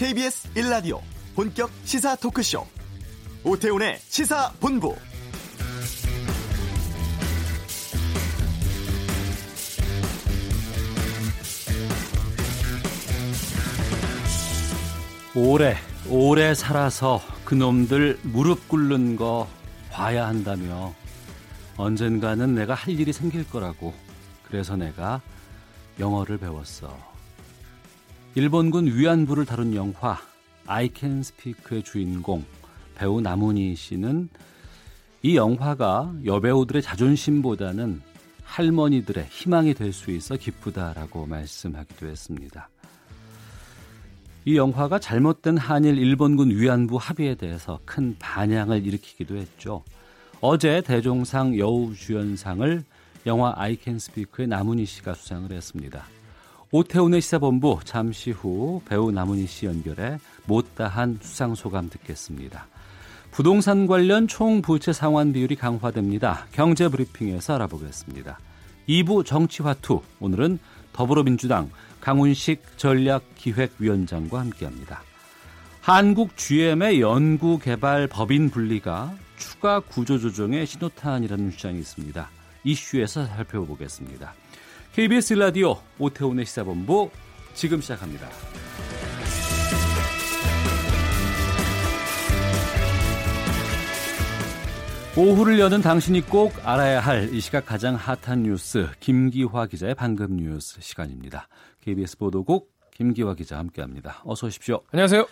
KBS 1라디오 본격 시사 토크쇼. 오태훈의 시사본부. 오래 오래 살아서 그놈들 무릎 꿇는 거 봐야 한다며. 언젠가는 내가 할 일이 생길 거라고. 그래서 내가 영어를 배웠어. 일본군 위안부를 다룬 영화 I Can Speak의 주인공 배우 남은희 씨는 이 영화가 여배우들의 자존심보다는 할머니들의 희망이 될 수 있어 기쁘다라고 말씀하기도 했습니다. 이 영화가 잘못된 한일 일본군 위안부 합의에 대해서 큰 반향을 일으키기도 했죠. 어제 대종상 여우주연상을 영화 Can Speak의 남은희 씨가 수상을 했습니다. 오태훈의 시사본부 잠시 후 배우 남은희 씨 연결해 못다한 수상 소감 듣겠습니다. 부동산 관련 총 부채 상환 비율이 강화됩니다. 경제 브리핑에서 알아보겠습니다. 2부 정치화투 오늘은 더불어민주당 강훈식 전략기획위원장과 함께합니다. 한국 GM의 연구개발 법인 분리가 추가 구조조정의 신호탄이라는 주장이 있습니다. 이슈에서 살펴보겠습니다. KBS 라디오 오태훈의 시사본부 지금 시작합니다. 오후를 여는 당신이 꼭 알아야 할 이 시각 가장 핫한 뉴스 김기화 기자의 방금 뉴스 시간입니다. KBS 보도국 김기화 기자 함께합니다. 어서 오십시오. 안녕하세요.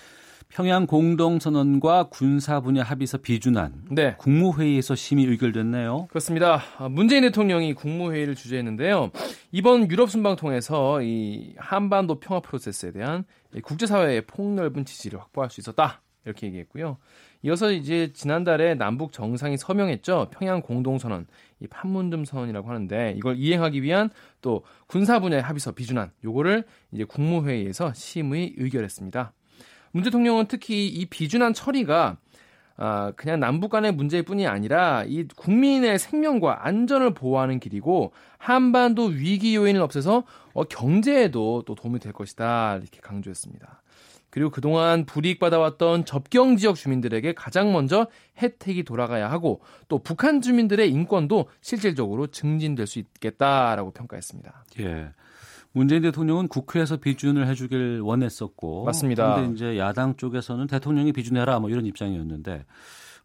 평양 공동선언과 군사 분야 합의서 비준안 네. 국무회의에서 심의 의결됐네요. 그렇습니다. 문재인 대통령이 국무회의를 주재했는데요. 이번 유럽 순방 통해서 이 한반도 평화 프로세스에 대한 국제사회의 폭넓은 지지를 확보할 수 있었다. 이렇게 얘기했고요. 이어서 이제 지난달에 남북 정상이 서명했죠. 평양 공동선언, 이 판문점 선언이라고 하는데 이걸 이행하기 위한 또 군사 분야의 합의서 비준안 요거를 이제 국무회의에서 심의 의결했습니다. 문 대통령은 특히 이 비준안 처리가 아, 그냥 남북 간의 문제일 뿐이 아니라 이 국민의 생명과 안전을 보호하는 길이고 한반도 위기 요인을 없애서 어, 경제에도 또 도움이 될 것이다 이렇게 강조했습니다. 그리고 그동안 불이익 받아왔던 접경 지역 주민들에게 가장 먼저 혜택이 돌아가야 하고 또 북한 주민들의 인권도 실질적으로 증진될 수 있겠다라고 평가했습니다. 예. 문재인 대통령은 국회에서 비준을 해주길 원했었고, 맞습니다. 그런데 이제 야당 쪽에서는 대통령이 비준해라 뭐 이런 입장이었는데,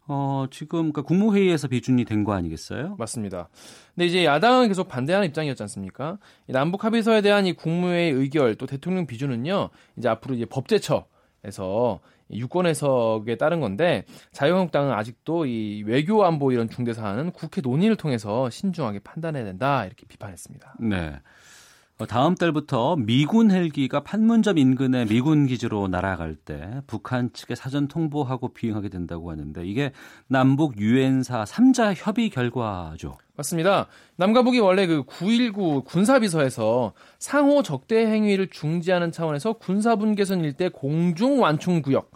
어, 지금 그러니까 국무회의에서 비준이 된 거 아니겠어요? 맞습니다. 근데 이제 야당은 계속 반대하는 입장이었지 않습니까? 남북 합의서에 대한 이 국무회의 의결 또 대통령 비준은요, 이제 앞으로 이제 법제처에서 유권 해석에 따른 건데 자유한국당은 아직도 이 외교 안보 이런 중대 사안은 국회 논의를 통해서 신중하게 판단해야 된다 이렇게 비판했습니다. 네. 어, 다음 달부터 미군 헬기가 판문점 인근의 미군 기지로 날아갈 때 북한 측에 사전 통보하고 비행하게 된다고 하는데 이게 남북 유엔사 3자 협의 결과죠. 맞습니다. 남과 북이 원래 그 9.19 군사비서에서 상호 적대 행위를 중지하는 차원에서 군사분 계선 일대 공중 완충 구역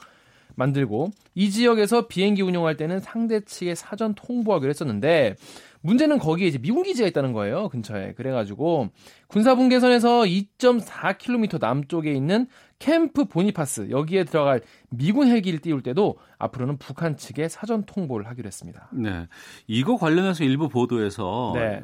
만들고 이 지역에서 비행기 운용할 때는 상대 측에 사전 통보하기로 했었는데 문제는 거기에 이제 미군 기지가 있다는 거예요. 근처에. 그래가지고 군사분 계선에서 2.4km 남쪽에 있는 캠프 보니파스 여기에 들어갈 미군 헬기를 띄울 때도 앞으로는 북한 측에 사전 통보를 하기로 했습니다. 네. 이거 관련해서 일부 보도에서 네.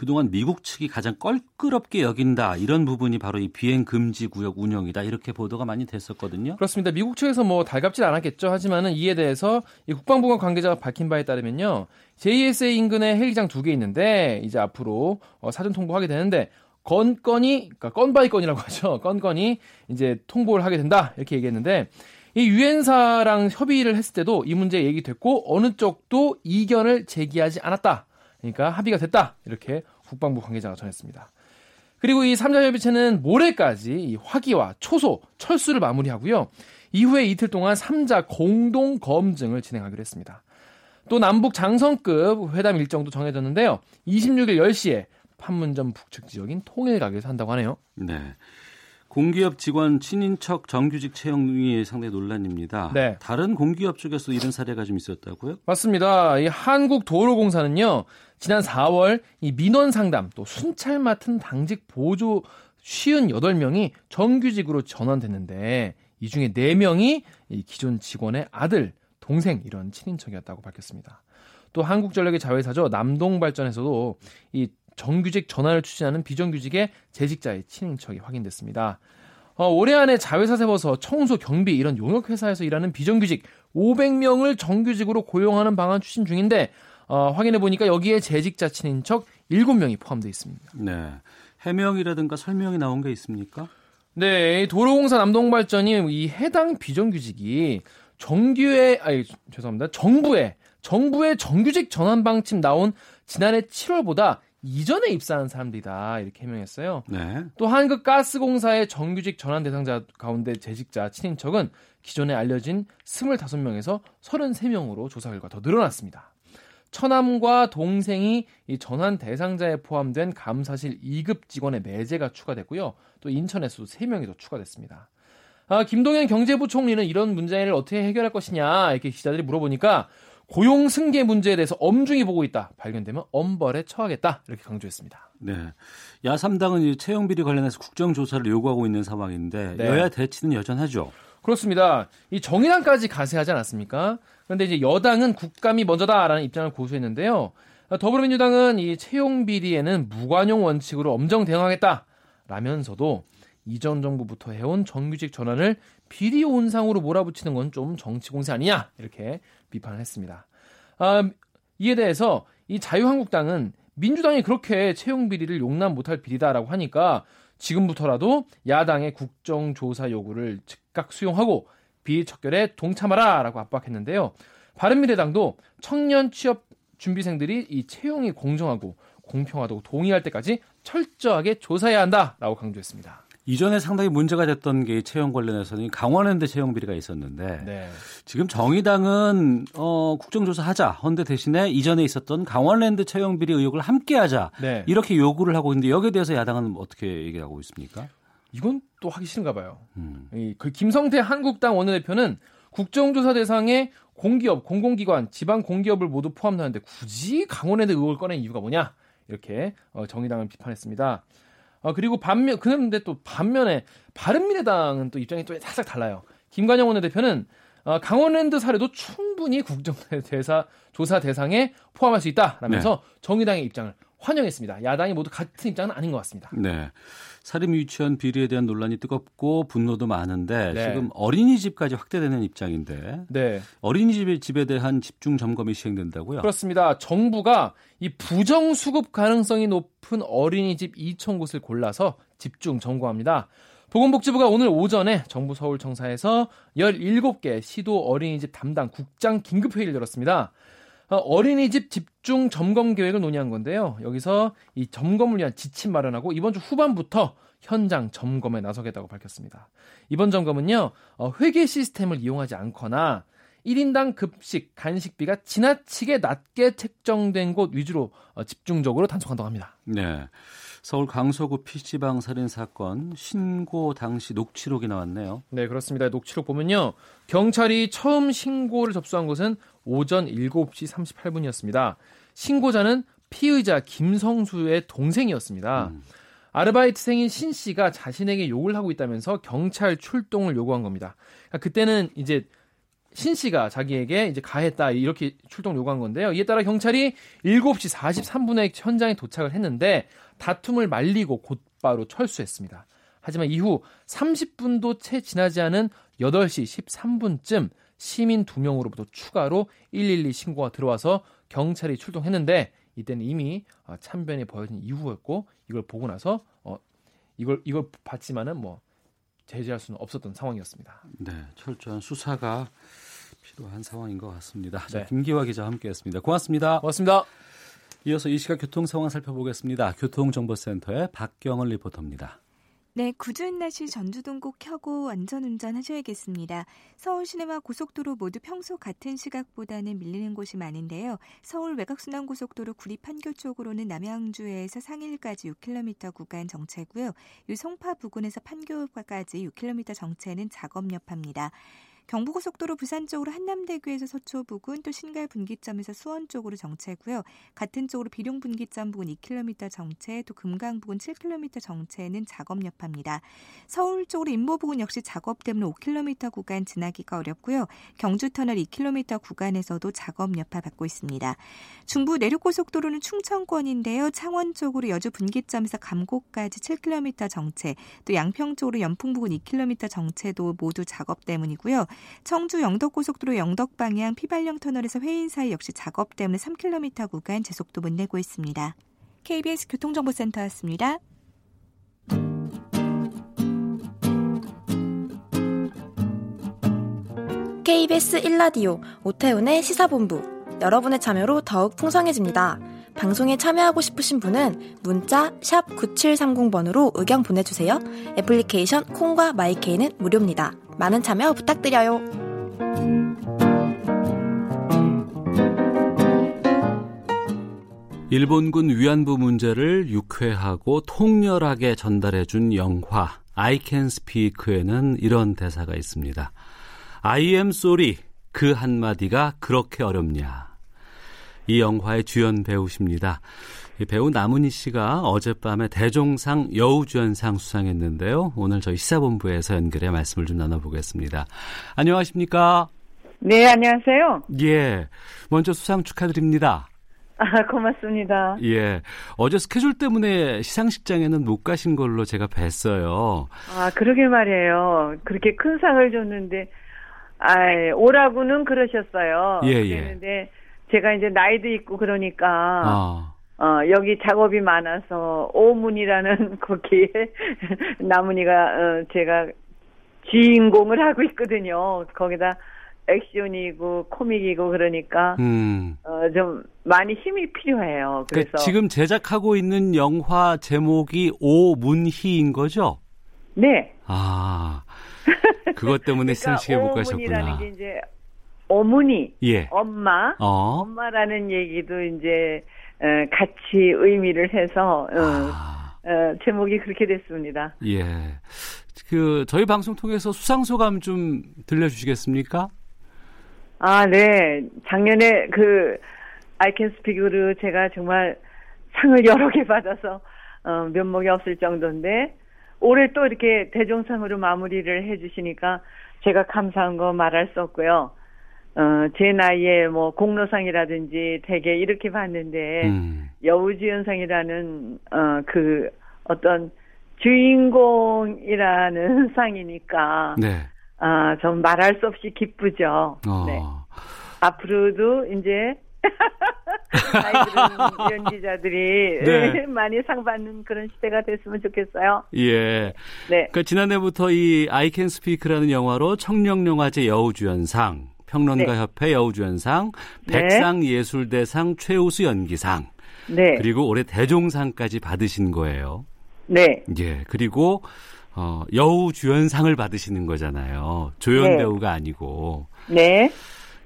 그동안 미국 측이 가장 껄끄럽게 여긴다 이런 부분이 바로 이 비행 금지 구역 운영이다 이렇게 보도가 많이 됐었거든요. 그렇습니다. 미국 측에서 뭐 달갑질 않았겠죠. 하지만은 이에 대해서 이 국방부관 관계자가 밝힌 바에 따르면요. JSA 인근에 헬기장 두 개 있는데 이제 앞으로 어, 사전 통보하게 되는데 건건이 그러니까 건바이 건이라고 하죠. 건건이 이제 통보를 하게 된다 이렇게 얘기했는데 이 유엔사랑 협의를 했을 때도 이 문제 얘기됐고 어느 쪽도 이견을 제기하지 않았다. 그러니까 합의가 됐다. 이렇게 국방부 관계자가 전했습니다. 그리고 이 3자 협의체는 모레까지 이 화기와 초소, 철수를 마무리하고요. 이후에 이틀 동안 3자 공동 검증을 진행하기로 했습니다. 또 남북 장성급 회담 일정도 정해졌는데요. 26일 10시에 판문점 북측 지역인 통일각에서 한다고 하네요. 네. 공기업 직원 친인척 정규직 채용이 상당히 논란입니다. 네. 다른 공기업 쪽에서 이런 사례가 좀 있었다고요? 맞습니다. 이 한국도로공사는요, 지난 4월 이 민원 상담 또 순찰 맡은 당직 보조 58명이 정규직으로 전환됐는데 이 중에 4명이 이 기존 직원의 아들, 동생 이런 친인척이었다고 밝혔습니다. 또 한국전력의 자회사죠. 남동발전에서도 이 정규직 전환을 추진하는 비정규직의 재직자의 친인척이 확인됐습니다. 어, 올해 안에 자회사 세워서 청소, 경비 이런 용역회사에서 일하는 비정규직 500명을 정규직으로 고용하는 방안 추진 중인데 어, 확인해 보니까 여기에 재직자 친인척 7명이 포함되어 있습니다. 네. 해명이라든가 설명이 나온 게 있습니까? 네, 도로공사 남동발전이 이 해당 비정규직이 정규의 아니 죄송합니다. 정부의 정부의 정규직 전환 방침 나온 지난해 7월보다 이전에 입사한 사람들이다 이렇게 해명했어요. 네. 또 한국가스공사의 정규직 전환 대상자 가운데 재직자 친인척은 기존에 알려진 25명에서 33명으로 조사 결과 더 늘어났습니다. 처남과 동생이 이 전환 대상자에 포함된 감사실 2급 직원의 매제가 추가됐고요. 또 인천에서도 3명이 더 추가됐습니다. 아, 김동연 경제부 총리는 이런 문제를 어떻게 해결할 것이냐 이렇게 기자들이 물어보니까 고용 승계 문제에 대해서 엄중히 보고 있다. 발견되면 엄벌에 처하겠다. 이렇게 강조했습니다. 네. 야3당은 채용 비리 관련해서 국정조사를 요구하고 있는 상황인데 네. 여야 대치는 여전하죠. 그렇습니다. 이 정의당까지 가세하지 않았습니까? 그런데 이제 여당은 국감이 먼저다라는 입장을 고수했는데요. 더불어민주당은 이 채용 비리에는 무관용 원칙으로 엄정 대응하겠다라면서도 이전 정부부터 해온 정규직 전환을 비리 온상으로 몰아붙이는 건 좀 정치 공세 아니냐 이렇게 비판을 했습니다. 아, 이에 대해서 이 자유한국당은 민주당이 그렇게 채용 비리를 용납 못할 비리다라고 하니까 지금부터라도 야당의 국정조사 요구를 즉각 수용하고 비리 척결에 동참하라라고 압박했는데요. 바른미래당도 청년 취업 준비생들이 이 채용이 공정하고 공평하다고 동의할 때까지 철저하게 조사해야 한다라고 강조했습니다. 이전에 상당히 문제가 됐던 게 채용 관련해서는 강원랜드 채용 비리가 있었는데 네. 지금 정의당은 어, 국정조사 하자. 헌데 대신에 이전에 있었던 강원랜드 채용 비리 의혹을 함께하자. 네. 이렇게 요구를 하고 있는데 여기에 대해서 야당은 어떻게 얘기하고 있습니까? 이건 또 하기 싫은가 봐요. 음. 이, 그 김성태 한국당 원내대표는 국정조사 대상에 공기업, 공공기관, 지방 공기업을 모두 포함하는데 굳이 강원랜드 의혹을 꺼낸 이유가 뭐냐? 이렇게 어, 정의당을 비판했습니다. 어, 그리고 반면 그런데 또 반면에 바른미래당은 또 입장이 또 살짝 달라요. 김관영 원내대표는 어, 강원랜드 사례도 충분히 국정대사 조사 대상에 포함할 수 있다라면서 정의당의 입장을 환영했습니다. 야당이 모두 같은 입장은 아닌 것 같습니다. 네. 사립 유치원 비리에 대한 논란이 뜨겁고 분노도 많은데 네. 지금 어린이집까지 확대되는 입장인데 네. 어린이집 집에 대한 집중 점검이 시행된다고요? 그렇습니다. 정부가 이 부정 수급 가능성이 높은 어린이집 2천 곳을 골라서 집중 점검합니다. 보건복지부가 오늘 오전에 정부 서울청사에서 17개 시도 어린이집 담당 국장 긴급회의를 열었습니다. 어, 어린이집 집중 점검 계획을 논의한 건데요. 여기서 이 점검을 위한 지침 마련하고 이번 주 후반부터 현장 점검에 나서겠다고 밝혔습니다. 이번 점검은요, 어, 회계 시스템을 이용하지 않거나 1인당 급식, 간식비가 지나치게 낮게 책정된 곳 위주로 어, 집중적으로 단속한다고 합니다. 네. 서울 강서구 PC방 살인 사건 신고 당시 녹취록이 나왔네요. 네, 그렇습니다. 녹취록 보면요. 경찰이 처음 신고를 접수한 곳은 오전 7시 38분이었습니다. 신고자는 피의자 김성수의 동생이었습니다. 음. 아르바이트생인 신 씨가 자신에게 욕을 하고 있다면서 경찰 출동을 요구한 겁니다. 그러니까 그때는 이제 신 씨가 자기에게 이제 가했다 이렇게 출동 요구한 건데요. 이에 따라 경찰이 7시 43분에 현장에 도착을 했는데 다툼을 말리고 곧바로 철수했습니다. 하지만 이후 30분도 채 지나지 않은 8시 13분쯤 시민 2명으로부터 추가로 112 신고가 들어와서 경찰이 출동했는데 이때는 이미 어, 참변이 벌어진 이후였고 이걸 보고 나서 어 이걸 이걸 봤지만은 뭐 제재할 수는 없었던 상황이었습니다. 네, 철저한 수사가 필요한 상황인 것 같습니다. 자, 네. 김기화 기자 함께했습니다. 고맙습니다. 고맙습니다. 이어서 이 시각 교통 상황 살펴보겠습니다. 교통정보센터의 박경을 리포터입니다. 네, 굳은 날씨 전주등 꼭 켜고 안전운전 하셔야겠습니다. 서울 시내와 고속도로 모두 평소 같은 시각보다는 밀리는 곳이 많은데요. 서울 외곽순환고속도로 구리 판교 쪽으로는 남양주에서 상일까지 6km 구간 정체고요. 이 송파 부근에서 판교까지 6km 정체는 작업 여파입니다. 경부고속도로 부산 쪽으로 한남대교에서 서초 부근 또 신갈 분기점에서 수원 쪽으로 정체고요. 같은 쪽으로 비룡 분기점 부근 2km 정체 또 금강 부근 7km 정체는 작업 여파입니다. 서울 쪽으로 인모 부근 역시 작업 때문에 5km 구간 지나기가 어렵고요. 경주 터널 2km 구간에서도 작업 여파 받고 있습니다. 중부 내륙고속도로는 충청권인데요. 창원 쪽으로 여주 분기점에서 감곡까지 7km 정체 또 양평 쪽으로 연풍 부근 2km 정체도 모두 작업 때문이고요. 청주 영덕고속도로 영덕 방향 피발령 터널에서 회인 사이 역시 작업 때문에 3km 구간 제속도 못 내고 있습니다. KBS 교통정보센터였습니다. KBS 1라디오 오태훈의 시사본부 여러분의 참여로 더욱 풍성해집니다. 방송에 참여하고 싶으신 분은 문자 9730번으로 의견 보내주세요. 애플리케이션 콩과 마이케이는 무료입니다. 많은 참여 부탁드려요. 일본군 위안부 문제를 유쾌하고 통렬하게 전달해준 영화 I Can Speak에는 이런 대사가 있습니다. I am sorry. 그 한마디가 그렇게 어렵냐. 이 영화의 주연 배우십니다. 배우 남은희 씨가 어젯밤에 대종상 여우주연상 수상했는데요. 오늘 저희 시사본부에서 연결해 말씀을 좀 나눠보겠습니다. 안녕하십니까? 네, 안녕하세요. 예. 먼저 수상 축하드립니다. 아, 고맙습니다. 예. 어제 스케줄 때문에 시상식장에는 못 가신 걸로 제가 뵀어요. 아, 그러게 말이에요. 그렇게 큰 상을 줬는데, 아, 오라고는 그러셨어요. 예, 예. 그런데 제가 이제 나이도 있고 그러니까, 아. 어, 여기 작업이 많아서 오문이라는 거기에 나문이가 어, 제가 주인공을 하고 있거든요. 거기다 액션이고 코믹이고 그러니까 음. 어, 좀 많이 힘이 필요해요. 그래서 그러니까 지금 제작하고 있는 영화 제목이 오문희인 거죠? 네. 아. 그것 때문에 시상식에 못 오문이라는 가셨구나. 게 이제 어머니, 예. 엄마, 어. 엄마라는 얘기도 이제 어, 같이 의미를 해서 어, 아. 어, 제목이 그렇게 됐습니다. 예. 그 저희 방송 통해서 수상 소감 좀 들려주시겠습니까? 아, 네. 작년에 그 아이캔 스피그로 제가 정말 상을 여러 개 받아서 어, 면목이 없을 정도인데 올해 또 이렇게 대종상으로 마무리를 해주시니까 제가 감사한 거 말할 수 없고요. 어, 제 나이에 뭐 공로상이라든지 되게 이렇게 봤는데 음. 여우주연상이라는 어, 그 어떤 주인공이라는 상이니까 네. 아, 좀 말할 수 없이 기쁘죠. 어. 네. 앞으로도 이제 나이 들은 연기자들이 네. 많이 상 받는 그런 시대가 됐으면 좋겠어요. 예. 네. 그 지난해부터 이 I Can Speak라는 영화로 청룡영화제 여우주연상, 평론가협회 여우주연상, 네. 백상예술대상 최우수 연기상, 네. 그리고 올해 대종상까지 받으신 거예요. 네. 예. 그리고 어, 여우 주연상을 받으시는 거잖아요. 조연 네. 배우가 아니고 네.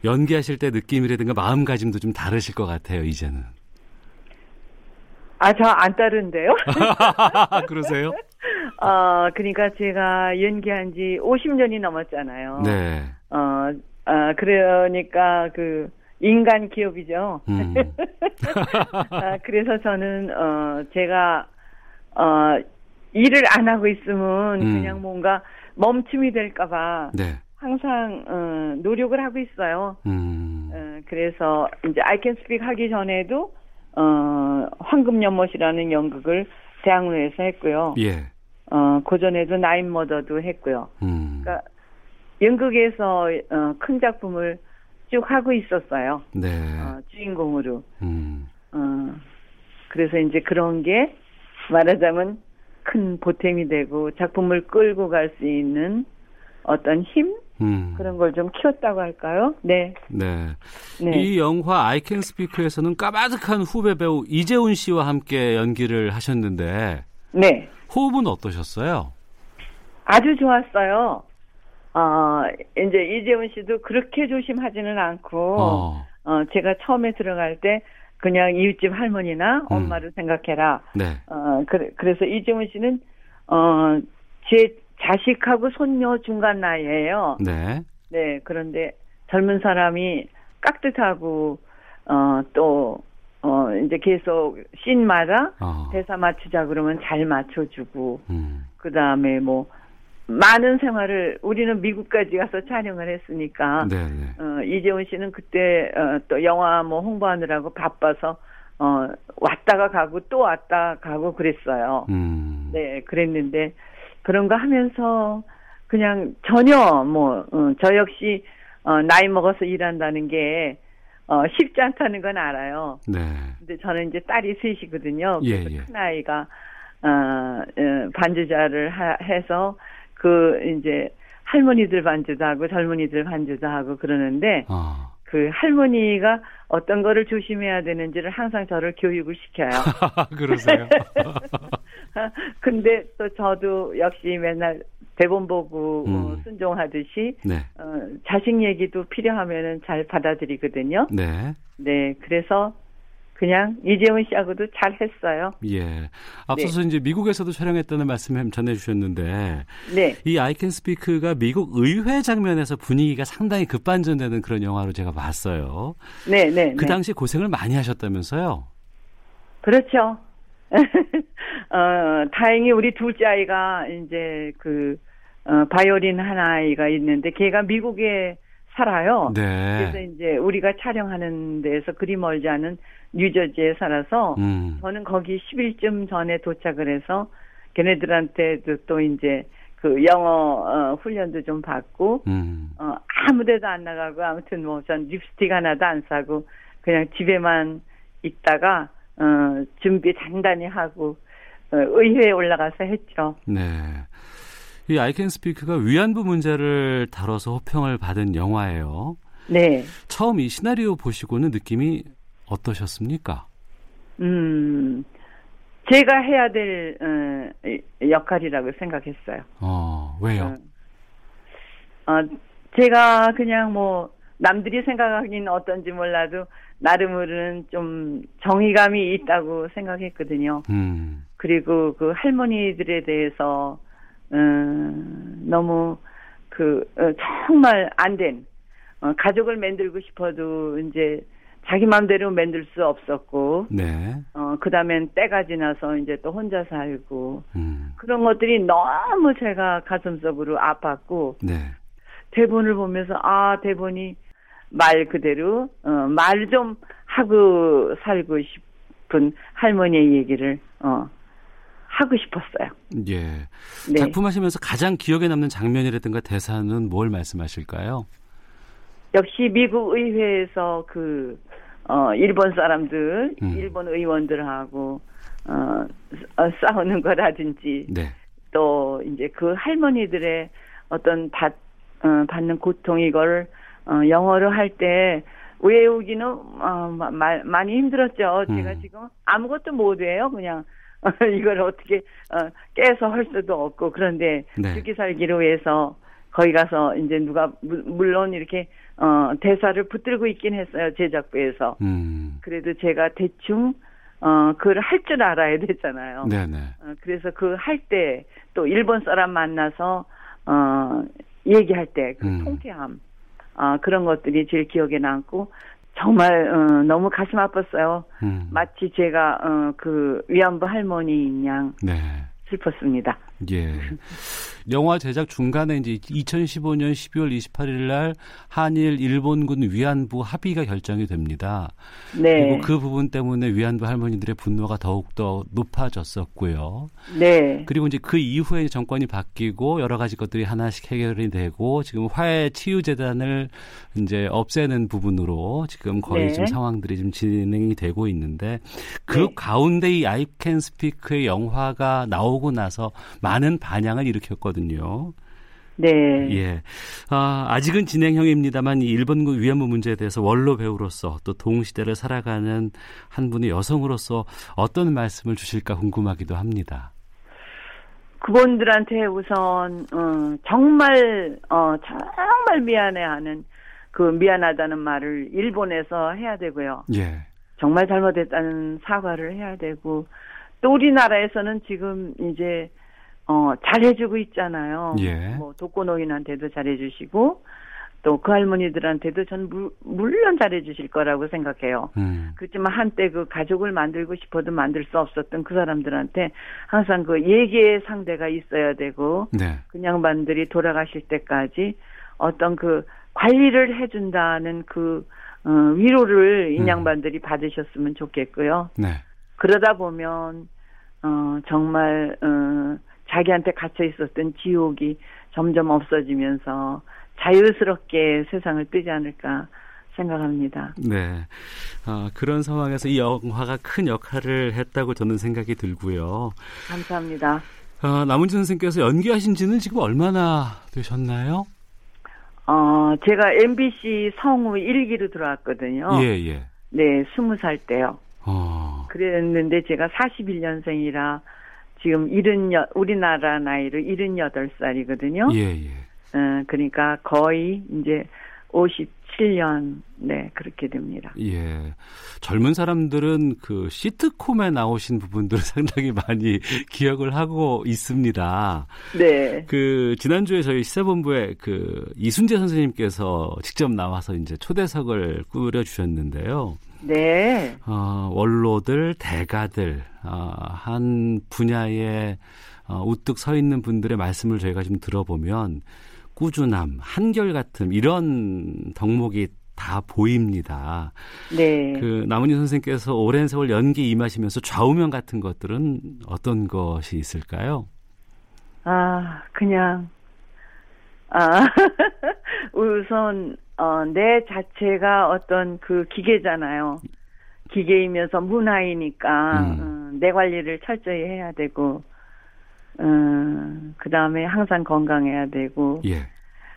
연기하실 때 느낌이라든가 마음가짐도 좀 다르실 것 같아요. 이제는. 아, 저 안 따른데요? 그러세요? 어, 그러니까 제가 연기한 지 50년이 넘었잖아요. 네. 어, 아, 그러니까 그 인간 기업이죠. 음. 아, 그래서 저는 어 제가 어 일을 안 하고 있으면 음. 그냥 뭔가 멈춤이 될까봐 네. 항상 어 노력을 하고 있어요. 음. 어, 그래서 이제 I Can Speak 하기 전에도 어 황금 연못이라는 연극을 대학로에서 했고요. 예. 어 고전에도 나인 머더도 했고요. 음. 그러니까 연극에서 어, 큰 작품을 쭉 하고 있었어요. 네. 어, 주인공으로. 음. 어, 그래서 이제 그런 게 말하자면 큰 보탬이 되고 작품을 끌고 갈 수 있는 어떤 힘 음. 그런 걸 좀 키웠다고 할까요? 네, 네. 네. 이 영화 I Can Speak에서는 까마득한 후배 배우 이재훈 씨와 함께 연기를 하셨는데 네, 호흡은 어떠셨어요? 아주 좋았어요. 어, 이제 이재훈 씨도 그렇게 조심하지는 않고 어. 어, 제가 처음에 들어갈 때 그냥 이웃집 할머니나 음. 엄마를 생각해라. 네. 어, 그래, 그래서 이재훈 씨는, 어, 제 자식하고 손녀 중간 나이에요. 네. 네, 그런데 젊은 사람이 깍듯하고 어 또 어 이제 계속 씬마다 어. 대사 맞추자 그러면 잘 맞춰주고 음. 그 다음에 뭐 많은 생활을 우리는 미국까지 가서 촬영을 했으니까 네, 네. 어, 이재훈 씨는 그때 어, 또 영화 뭐 홍보하느라고 바빠서 어, 왔다가 가고 또 왔다 가고 그랬어요. 음. 네, 그랬는데 그런 거 하면서 그냥 전혀 뭐저 역시 어, 나이 먹어서 일한다는 게 어, 쉽지 않다는 건 알아요. 네. 근데 저는 이제 딸이 셋이거든요. 예, 그래서 예. 큰 아이가 어, 어, 반주자를 하- 해서 그 이제 할머니들 반주도 하고 젊은이들 반주도 하고 그러는데 어. 그 할머니가 어떤 거를 조심해야 되는지를 항상 저를 교육을 시켜요. 그러세요? 근데 또 저도 역시 맨날 대본 보고 어, 음. 순종하듯이 네. 어, 자식 얘기도 필요하면은 잘 받아들이거든요. 네. 네, 그래서 그냥 이재훈 씨하고도 잘 했어요. 예. 앞서서 네. 이제 미국에서도 촬영했다는 말씀 전해 주셨는데 네, 이 I Can Speak가 미국 의회 장면에서 분위기가 상당히 급반전되는 그런 영화로 제가 봤어요. 네, 네. 그 네. 당시 고생을 많이 하셨다면서요? 그렇죠. 어, 다행히 우리 둘째 아이가 이제 그, 어, 바이올린 한 아이가 있는데 걔가 미국에 살아요. 그래서 네. 이제 우리가 촬영하는 데에서 그리 멀지 않은 뉴저지에 살아서 음. 저는 거기 10일쯤 전에 도착을 해서 걔네들한테도 또 이제 그 영어 어, 훈련도 좀 받고 음. 어, 아무 데도 안 나가고 아무튼 뭐 전 립스틱 하나도 안 사고 그냥 집에만 있다가 어, 준비 단단히 하고 어, 의회에 올라가서 했죠. 네. 이 Can Speak가 위안부 문제를 다뤄서 호평을 받은 영화예요. 네. 처음 이 시나리오 보시고는 느낌이 어떠셨습니까? 음, 제가 해야 될 어, 이- 역할이라고 생각했어요. 어, 왜요? 어, 제가 그냥 뭐 남들이 생각하기는 어떤지 몰라도 나름으로는 좀 정의감이 있다고 생각했거든요. 음. 그리고 그 할머니들에 대해서 음, 너무 그 어, 정말 안 된 어, 가족을 만들고 싶어도 이제 자기 마음대로 만들 수 없었고 네. 어 그 다음엔 때가 지나서 이제 또 혼자 살고 음. 그런 것들이 너무 제가 가슴속으로 아팠고 네. 대본을 보면서 아 대본이 말 그대로 어, 말 좀 하고 살고 싶은 할머니의 얘기를 어, 하고 싶었어요. 예. 네. 작품 하시면서 가장 기억에 남는 장면이라든가 대사는 뭘 말씀하실까요? 역시 미국 의회에서 그 어, 일본 사람들, 음. 일본 의원들하고 어, 어, 싸우는 거라든지 네. 또 이제 그 할머니들의 어떤 받, 어, 받는 고통 이걸 어, 영어로 할 때 외우기는 어, 마- 마- 많이 힘들었죠. 제가 음. 지금 아무것도 못해요. 그냥 이걸 어떻게 어, 깨서 할 수도 없고 그런데 네. 죽기 살기로 해서 거기 가서 이제 누가 무- 물론 이렇게 어, 대사를 붙들고 있긴 했어요. 제작부에서. 음. 그래도 제가 대충 어, 그걸 할 줄 알아야 되잖아요. 네네. 어, 그래서 그 할 때 또 일본 사람 만나서 어 얘기할 때그 음. 통쾌함 아 그런 것들이 제일 기억에 남고 정말 어, 너무 가슴 아팠어요. 음. 마치 제가 어, 그 위안부 할머니인 양 네. 슬펐습니다. 예. 영화 제작 중간에 이제 2015년 12월 28일 날 한일 일본군 위안부 합의가 결정이 됩니다. 네, 그리고 그 부분 때문에 위안부 할머니들의 분노가 더욱 더 높아졌었고요. 네, 그리고 이제 그 이후에 정권이 바뀌고 여러 가지 것들이 하나씩 해결이 되고 지금 화해 치유 재단을 이제 없애는 부분으로 지금 거의 네. 지금 상황들이 지금 진행이 되고 있는데 그 네. 가운데 이 Can Speak의 영화가 나오고 나서 많은 반향을 일으켰거든요. 네. 예. 아, 아직은 진행형입니다만 이 일본군 위안부 문제에 대해서 원로 배우로서 또 동시대를 살아가는 한 분의 여성으로서 어떤 말씀을 주실까 궁금하기도 합니다. 그분들한테 우선 어, 정말 어, 정말 미안해하는 그 미안하다는 말을 일본에서 해야 되고요. 예. 정말 잘못했다는 사과를 해야 되고 또 우리나라에서는 지금 이제 어 잘해주고 있잖아요. 예. 뭐 독거노인한테도 잘해주시고 또 그 할머니들한테도 전 물, 물론 잘해주실 거라고 생각해요. 음. 그렇지만 한때 그 가족을 만들고 싶어도 만들 수 없었던 그 사람들한테 항상 그 예계의 상대가 있어야 되고 네. 그냥 반들이 돌아가실 때까지 어떤 그 관리를 해준다는 그 어, 위로를 음. 인양반들이 받으셨으면 좋겠고요. 네. 그러다 보면 어, 정말 어, 자기한테 갇혀 있었던 지옥이 점점 없어지면서 자유스럽게 세상을 뜨지 않을까 생각합니다. 네. 아, 그런 상황에서 이 영화가 큰 역할을 했다고 저는 생각이 들고요. 감사합니다. 아, 남은진 선생께서 연기하신 지는 지금 얼마나 되셨나요? 어, 제가 MBC 성우 1기로 들어왔거든요. 예, 예. 네, 20살 때요. 어, 그랬는데 제가 41년생이라 지금 70, 우리나라 나이로 78살이거든요. 예, 예. 어, 그러니까 거의 이제 57년, 네, 그렇게 됩니다. 예. 젊은 사람들은 그 시트콤에 나오신 부분들을 상당히 많이 기억을 하고 있습니다. 네. 그 지난주에 저희 시사본부에 그 이순재 선생님께서 직접 나와서 이제 초대석을 꾸려 주셨는데요. 네. 어, 원로들, 대가들, 어, 한 분야에 어, 우뚝 서 있는 분들의 말씀을 저희가 좀 들어보면 꾸준함, 한결같음 이런 덕목이 다 보입니다. 네. 그 남은희 선생께서 오랜 세월 연기 임하시면서 좌우명 같은 것들은 어떤 것이 있을까요? 아, 그냥, 아, 우선, 어, 내 자체가 어떤 그 기계잖아요. 기계이면서 문화이니까, 음. 어, 내 관리를 철저히 해야 되고, 어, 그 다음에 항상 건강해야 되고, 예.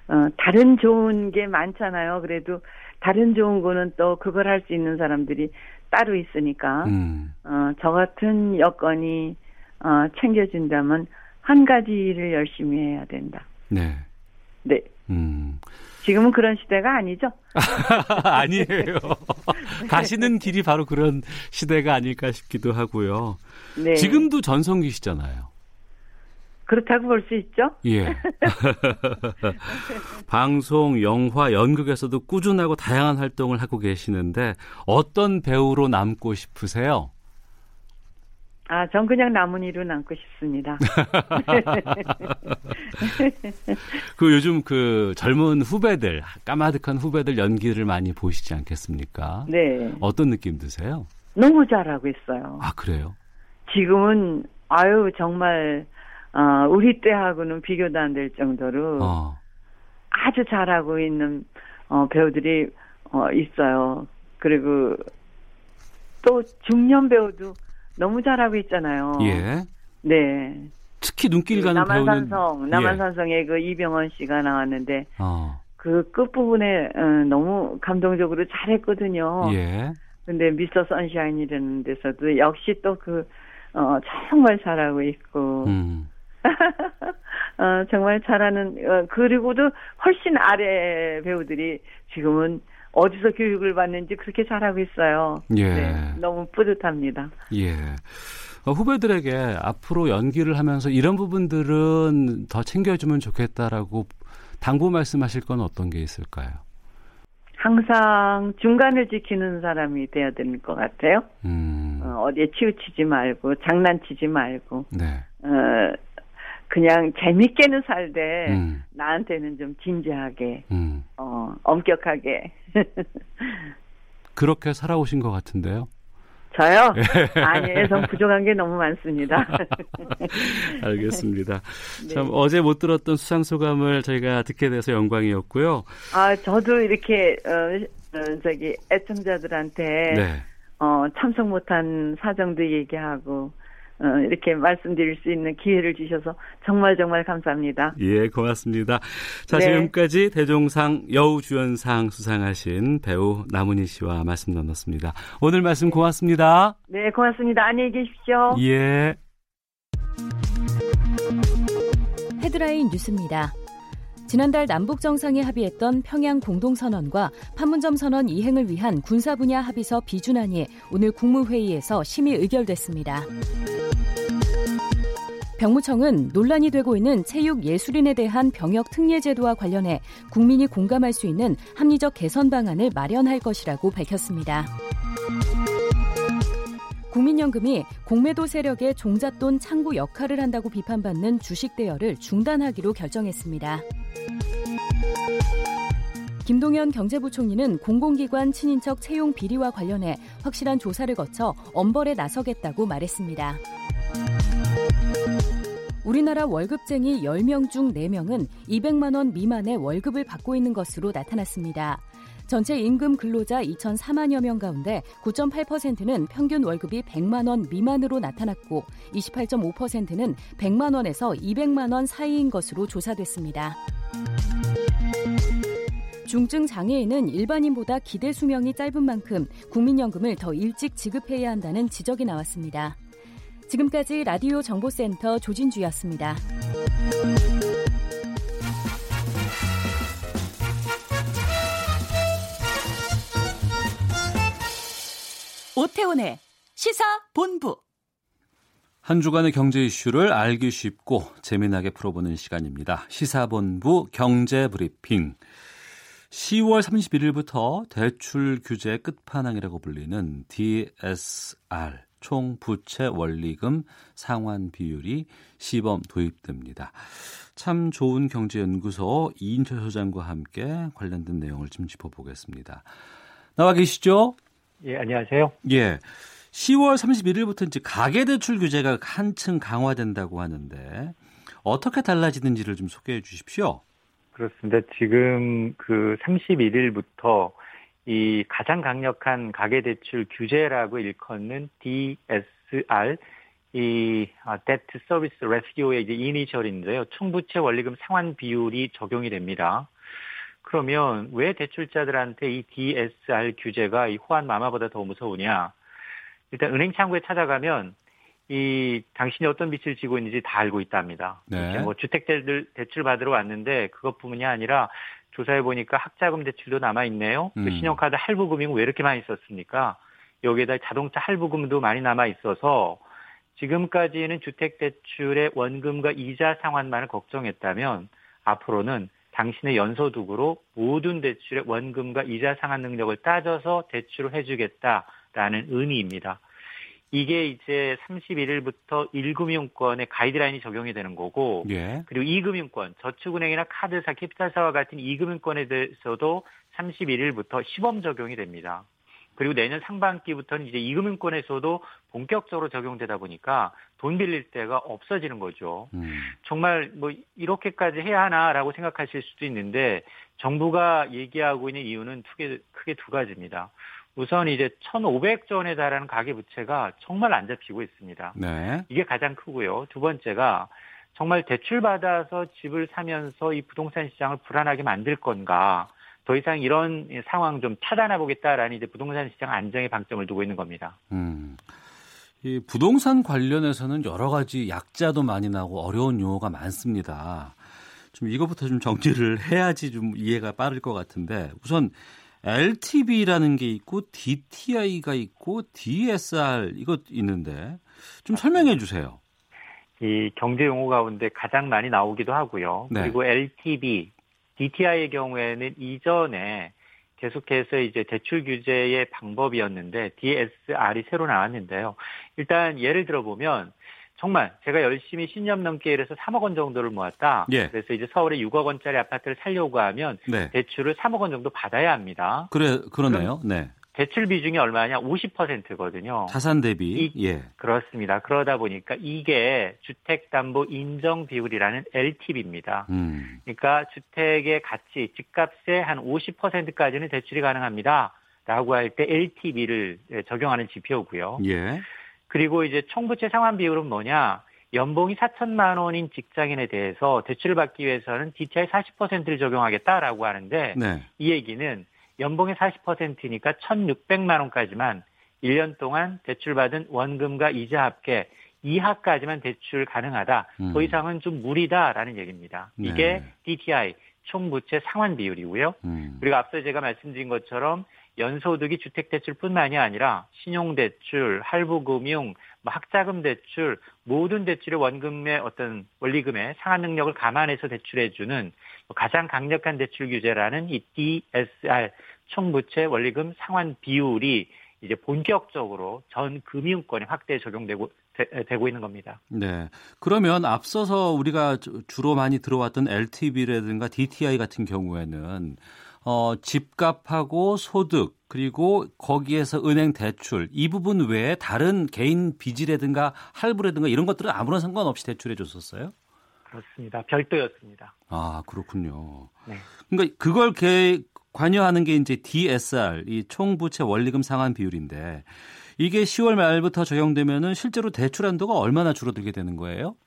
어, 다른 좋은 게 많잖아요. 그래도 다른 좋은 거는 또 그걸 할 수 있는 사람들이 따로 있으니까, 음. 어, 저 같은 여건이, 어, 챙겨진다면 한 가지 일을 열심히 해야 된다. 네. 네. 음. 지금은 그런 시대가 아니죠. 아니에요. 가시는 길이 바로 그런 시대가 아닐까 싶기도 하고요. 네. 지금도 전성기시잖아요. 그렇다고 볼 수 있죠. 예. 방송, 영화, 연극에서도 꾸준하고 다양한 활동을 하고 계시는데 어떤 배우로 남고 싶으세요? 아, 전 그냥 나문이로 남고 싶습니다. 그 요즘 그 젊은 후배들, 까마득한 후배들 연기를 많이 보시지 않겠습니까? 네. 어떤 느낌 드세요? 너무 잘하고 있어요. 아, 그래요? 지금은, 아유, 정말, 어, 우리 때하고는 비교도 안 될 정도로 어. 아주 잘하고 있는, 어, 배우들이, 어, 있어요. 그리고 또 중년 배우도 너무 잘하고 있잖아요. 예. 네. 특히 눈길 가는 배우는 남한산성, 남한산성에 그 이병헌 씨가 나왔는데, 예. 어. 그 끝 부분에 어, 너무 감동적으로 잘했거든요. 예. 근데 미스터 선샤인이라는 데서도 역시 또그 어, 정말 잘하고 있고 음. 어, 정말 잘하는 어, 그리고도 훨씬 아래 배우들이 지금은 어디서 교육을 받는지 그렇게 잘하고 있어요. 예. 네, 너무 뿌듯합니다. 예. 어, 후배들에게 앞으로 연기를 하면서 이런 부분들은 더 챙겨주면 좋겠다라고 당부 말씀하실 건 어떤 게 있을까요? 항상 중간을 지키는 사람이 돼야 되는 것 같아요. 음, 어, 어디에 치우치지 말고 장난치지 말고 네. 어, 그냥 재밌게는 살되 음, 나한테는 좀 진지하게 음. 어, 엄격하게 그렇게 살아오신 것 같은데요. 저요? 아니, 애성 부족한 게 너무 많습니다. 알겠습니다. 네. 참 어제 못 들었던 수상 소감을 저희가 듣게 돼서 영광이었고요. 아, 저도 이렇게 어, 어, 저기 애청자들한테 네. 어, 참석 못한 사정도 얘기하고 어, 이렇게 말씀드릴 수 있는 기회를 주셔서 정말 정말 감사합니다. 예, 고맙습니다. 자, 네. 지금까지 대종상 여우주연상 수상하신 배우 남은희 씨와 말씀 나눴습니다. 오늘 말씀 고맙습니다. 네, 고맙습니다. 안녕히 계십시오. 예. 헤드라인 뉴스입니다. 지난달 남북 정상이 합의했던 평양 공동선언과 판문점 선언 이행을 위한 군사 분야 합의서 비준안이 오늘 국무회의에서 심의 의결됐습니다. 병무청은 논란이 되고 있는 체육 예술인에 대한 병역 특례 제도와 관련해 국민이 공감할 수 있는 합리적 개선 방안을 마련할 것이라고 밝혔습니다. 국민연금이 공매도 세력의 종잣돈 창구 역할을 한다고 비판받는 주식 대여를 중단하기로 결정했습니다. 김동연 경제부총리는 공공기관 친인척 채용 비리와 관련해 확실한 조사를 거쳐 엄벌에 나서겠다고 말했습니다. 우리나라 월급쟁이 10명 중 4명은 200만 원 미만의 월급을 받고 있는 것으로 나타났습니다. 전체 임금 근로자 2,004만여 명 가운데 9.8%는 평균 월급이 100만 원 미만으로 나타났고 28.5%는 100만 원에서 200만 원 사이인 것으로 조사됐습니다. 중증 장애인은 일반인보다 기대 수명이 짧은 만큼 국민연금을 더 일찍 지급해야 한다는 지적이 나왔습니다. 지금까지 라디오 정보센터 조진주였습니다. 오태훈의 시사 본부. 한 주간의 경제 이슈를 알기 쉽고 재미나게 풀어보는 시간입니다. 시사본부 경제브리핑. 10월 31일부터 대출 규제 끝판왕이라고 불리는 DSR 총 부채 원리금 상환 비율이 시범 도입됩니다. 참 좋은 경제연구소 이인철 소장과 함께 관련된 내용을 좀 짚어보겠습니다. 나와 계시죠? 예, 안녕하세요. 예. 10월 31일부터 이제 가계대출 규제가 한층 강화된다고 하는데 어떻게 달라지는지를 좀 소개해 주십시오. 그렇습니다. 지금 그 31일부터 이 가장 강력한 가계대출 규제라고 일컫는 DSR 이 Debt Service Ratio의 이제 이니셜인데요. 총부채 원리금 상환 비율이 적용이 됩니다. 그러면 왜 대출자들한테 이 DSR 규제가 이 호환 마마보다 더 무서우냐? 일단 은행 창구에 찾아가면 이 당신이 어떤 빚을 지고 있는지 다 알고 있답니다. 네. 뭐 주택 대출 받으러 왔는데 그것뿐만이 아니라 조사해 보니까 학자금 대출도 남아 있네요. 그 음. 신용카드 할부금이 왜 이렇게 많이 썼습니까? 여기에다 자동차 할부금도 많이 남아 있어서 지금까지는 주택 대출의 원금과 이자 상환만을 걱정했다면 앞으로는 당신의 연소득으로 모든 대출의 원금과 이자 상환 능력을 따져서 대출을 해주겠다라는 의미입니다. 이게 이제 31일부터 1금융권의 가이드라인이 적용이 되는 거고, 예. 그리고 2금융권, 저축은행이나 카드사, 캐피탈사와 같은 2금융권에 대해서도 31일부터 시범 적용이 됩니다. 그리고 내년 상반기부터는 이제 2금융권에서도 본격적으로 적용되다 보니까 돈 빌릴 데가 없어지는 거죠. 음. 정말 뭐 이렇게까지 해야 하나라고 생각하실 수도 있는데 정부가 얘기하고 있는 이유는 크게, 크게 두 가지입니다. 우선 이제 1,500조 원에 달하는 가계부채가 정말 안 잡히고 있습니다. 네. 이게 가장 크고요. 두 번째가 정말 대출 받아서 집을 사면서 이 부동산 시장을 불안하게 만들 건가? 더 이상 이런 상황 좀 차단해 보겠다라는 이제 부동산 시장 안정에 방점을 두고 있는 겁니다. 음. 이 부동산 관련해서는 여러 가지 약자도 많이 나고 어려운 용어가 많습니다. 좀 이것부터 좀 정리를 해야지 좀 이해가 빠를 것 같은데 우선 LTV라는 게 있고 DTI가 있고 DSR 이것 있는데 좀 설명해 주세요. 이 경제 용어 가운데 가장 많이 나오기도 하고요. 네. 그리고 LTV, DTI의 경우에는 이전에 계속해서 이제 대출 규제의 방법이었는데 DSR이 새로 나왔는데요. 일단 예를 들어 보면 정말 제가 열심히 10년 넘게 일해서 3억 원 정도를 모았다. 예. 그래서 이제 서울에 6억 원짜리 아파트를 살려고 하면 네. 대출을 3억 원 정도 받아야 합니다. 그래 그러네요. 네. 대출 비중이 얼마냐? 50%거든요. 자산 대비 이- 예. 그렇습니다. 그러다 보니까 이게 주택담보 인정 비율이라는 LTV입니다. 음. 그러니까 주택의 가치, 집값의 한 50%까지는 대출이 가능합니다. 라고 할 때 LTV를 적용하는 지표고요. 예. 그리고 이제 총부채 상환 비율은 뭐냐? 연봉이 4천만 원인 직장인에 대해서 대출을 받기 위해서는 DTI 40%를 적용하겠다라고 하는데 네. 이 얘기는 연봉의 40%니까 1,600만 원까지만 1년 동안 대출받은 원금과 이자 합계 이하까지만 대출 가능하다. 음. 더 이상은 좀 무리다라는 얘기입니다. 네. 이게 DTI, 총부채 상환 비율이고요. 음. 그리고 앞서 제가 말씀드린 것처럼 연소득이 주택대출뿐만이 아니라 신용대출, 할부금융, 뭐 학자금 대출, 모든 대출의 원금의 어떤 원리금의 상환 능력을 감안해서 대출해주는 가장 강력한 대출 규제라는 이 DSR 총부채 원리금 상환 비율이 이제 본격적으로 전 금융권에 확대 적용되고 되, 고 있는 겁니다. 네. 그러면 앞서서 우리가 주로 많이 들어왔던 LTV라든가 DTI 같은 경우에는 어, 집값하고 소득 그리고 거기에서 은행 대출 이 부분 외에 다른 개인 빚이라든가 할부라든가 이런 것들은 아무런 상관없이 대출해 줬었어요? 그렇습니다. 별도였습니다. 아 그렇군요. 네. 그러니까 그걸 개, 관여하는 게 이제 DSR 이 총부채 원리금 상환 비율인데 이게 10월 말부터 적용되면은 실제로 대출 한도가 얼마나 줄어들게 되는 거예요?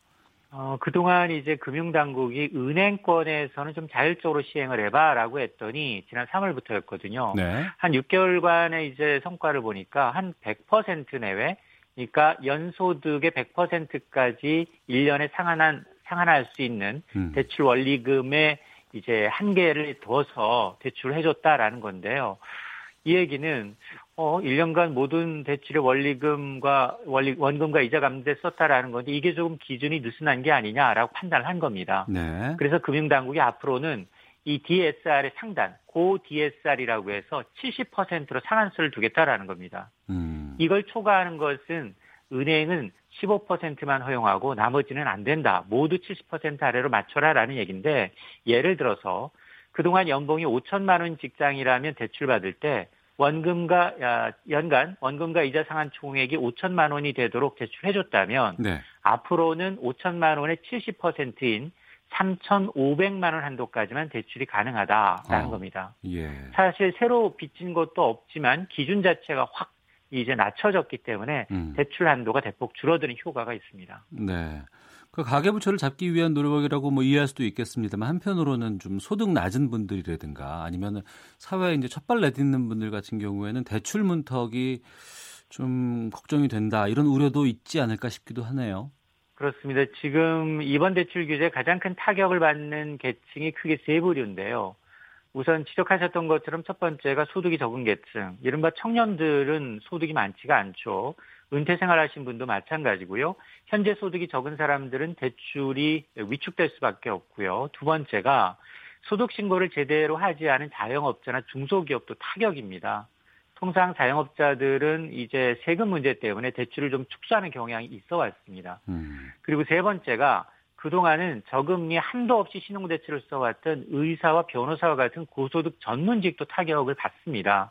어, 그동안 이제 금융당국이 은행권에서는 좀 자율적으로 시행을 해봐라고 했더니 지난 3월부터였거든요. 네. 한 6개월간의 이제 성과를 보니까 한 100% 내외, 그러니까 연소득의 100%까지 1년에 상환한, 상환할 수 있는 음. 대출 원리금의 이제 한계를 둬서 대출을 해줬다라는 건데요. 이 얘기는 어 1년간 모든 대출의 원리금과 원리 원금과 이자 감대 썼다라는 건데 이게 조금 기준이 느슨한 게 아니냐라고 판단을 한 겁니다. 네. 그래서 금융당국이 앞으로는 이 DSR의 상단, 고 DSR이라고 해서 70%로 상한수를 두겠다라는 겁니다. 음. 이걸 초과하는 것은 은행은 15%만 허용하고 나머지는 안 된다. 모두 70% 아래로 맞춰라라는 얘기인데 예를 들어서 그동안 연봉이 5천만 원 직장이라면 대출 받을 때 원금과 연간 원금과 이자 상한 총액이 5천만 원이 되도록 대출해 줬다면 네. 앞으로는 5천만 원의 70%인 3,500만 원 한도까지만 대출이 가능하다라는 어, 겁니다. 예. 사실 새로 빚진 것도 없지만 기준 자체가 확 이제 낮춰졌기 때문에 음. 대출 한도가 대폭 줄어드는 효과가 있습니다. 네. 그 가계부채를 잡기 위한 노력이라고 뭐 이해할 수도 있겠습니다만 한편으로는 좀 소득 낮은 분들이라든가 아니면 사회에 이제 첫발 내딛는 분들 같은 경우에는 대출 문턱이 좀 걱정이 된다 이런 우려도 있지 않을까 싶기도 하네요. 그렇습니다. 지금 이번 대출 규제 가장 큰 타격을 받는 계층이 크게 세 부류인데요. 우선 지적하셨던 것처럼 첫 번째가 소득이 적은 계층, 이른바 청년들은 소득이 많지가 않죠. 은퇴 생활하신 분도 마찬가지고요. 현재 소득이 적은 사람들은 대출이 위축될 수밖에 없고요. 두 번째가 소득 신고를 제대로 하지 않은 자영업자나 중소기업도 타격입니다. 통상 자영업자들은 이제 세금 문제 때문에 대출을 좀 축소하는 경향이 있어 왔습니다. 음. 그리고 세 번째가 그동안은 저금리 한도 없이 신용대출을 써왔던 의사와 변호사와 같은 고소득 전문직도 타격을 받습니다.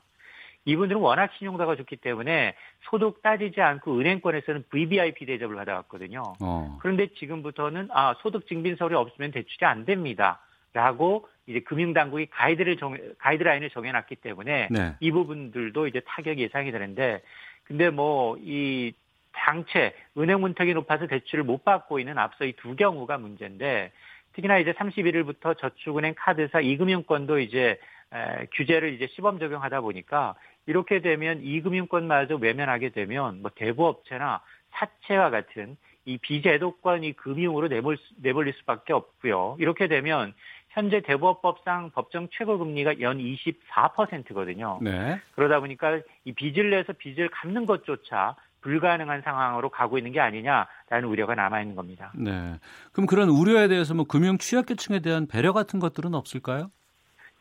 이분들은 워낙 신용도가 좋기 때문에 소득 따지지 않고 은행권에서는 VVIP 대접을 받아왔거든요. 어. 그런데 지금부터는 아 소득 증빙 서류 없으면 대출이 안 됩니다. 라고 이제 금융당국이 가이드를 정, 가이드라인을 정해놨기 때문에 네. 이 부분들도 이제 타격이 예상이 되는데 근데 뭐이 장체 은행 문턱이 높아서 대출을 못 받고 있는 앞서 이 두 경우가 문제인데 특히나 이제 31일부터 저축은행 카드사 이금융권도 이제 에, 규제를 이제 시범 적용하다 보니까 이렇게 되면 이 금융권마저 외면하게 되면 뭐 대부업체나 사채와 같은 이 비제도권이 금융으로 내몰, 내몰릴 수밖에 없고요. 이렇게 되면 현재 대부업법상 법정 최고금리가 연 24%거든요. 네. 그러다 보니까 이 빚을 내서 빚을 갚는 것조차 불가능한 상황으로 가고 있는 게 아니냐라는 우려가 남아 있는 겁니다. 네. 그럼 그런 우려에 대해서 뭐 금융 취약계층에 대한 배려 같은 것들은 없을까요?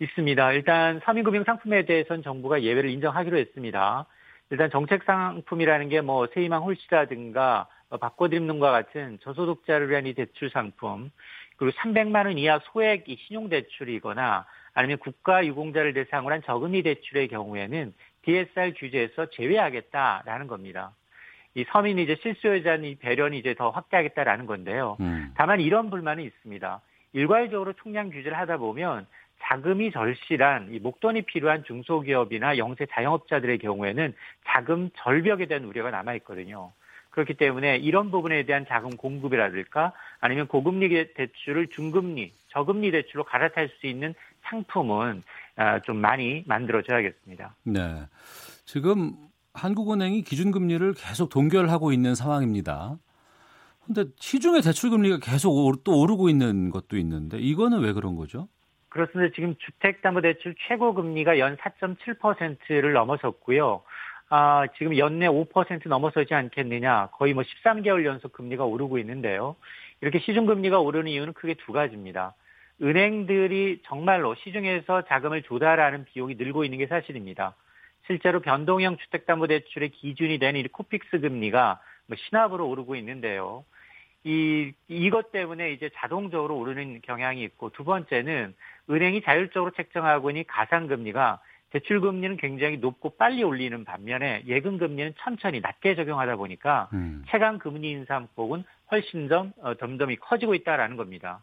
있습니다. 일단 서민금융 상품에 대해서는 정부가 예외를 인정하기로 했습니다. 일단 정책 상품이라는 게 뭐 세이망 홀씨라든가 뭐 바꿔드립는과 같은 저소득자를 위한 이 대출 상품 그리고 300만 원 이하 소액 이 신용 대출이거나 아니면 국가 유공자를 대상으로 한 저금리 대출의 경우에는 DSR 규제에서 제외하겠다라는 겁니다. 이 서민이 이제 실수요자는 배련이 이제 더 확대하겠다라는 건데요. 음. 다만 이런 불만이 있습니다. 일괄적으로 총량 규제를 하다 보면 자금이 절실한 이 목돈이 필요한 중소기업이나 영세 자영업자들의 경우에는 자금 절벽에 대한 우려가 남아 있거든요. 그렇기 때문에 이런 부분에 대한 자금 공급이라든가 아니면 고금리 대출을 중금리, 저금리 대출로 갈아탈 수 있는 상품은 아, 좀 많이 만들어져야겠습니다. 네. 지금 한국은행이 기준금리를 계속 동결하고 있는 상황입니다. 근데 시중의 대출 금리가 계속 또 오르고 있는 것도 있는데 이거는 왜 그런 거죠? 그렇습니다. 지금 주택담보대출 최고 금리가 연 4.7%를 넘어섰고요. 아, 지금 연내 5% 넘어서지 않겠느냐. 거의 뭐 13개월 연속 금리가 오르고 있는데요. 이렇게 시중금리가 오르는 이유는 크게 두 가지입니다. 은행들이 정말로 시중에서 자금을 조달하는 비용이 늘고 있는 게 사실입니다. 실제로 변동형 주택담보대출의 기준이 되는 이 코픽스 금리가 뭐 신압으로 오르고 있는데요. 이, 이것 때문에 이제 자동적으로 오르는 경향이 있고 두 번째는 은행이 자율적으로 책정하고 있는 가상금리가 대출금리는 굉장히 높고 빨리 올리는 반면에 예금금리는 천천히 낮게 적용하다 보니까 음. 최강금리 인상 폭은 훨씬 더 어, 덤덤이 커지고 있다라는 겁니다.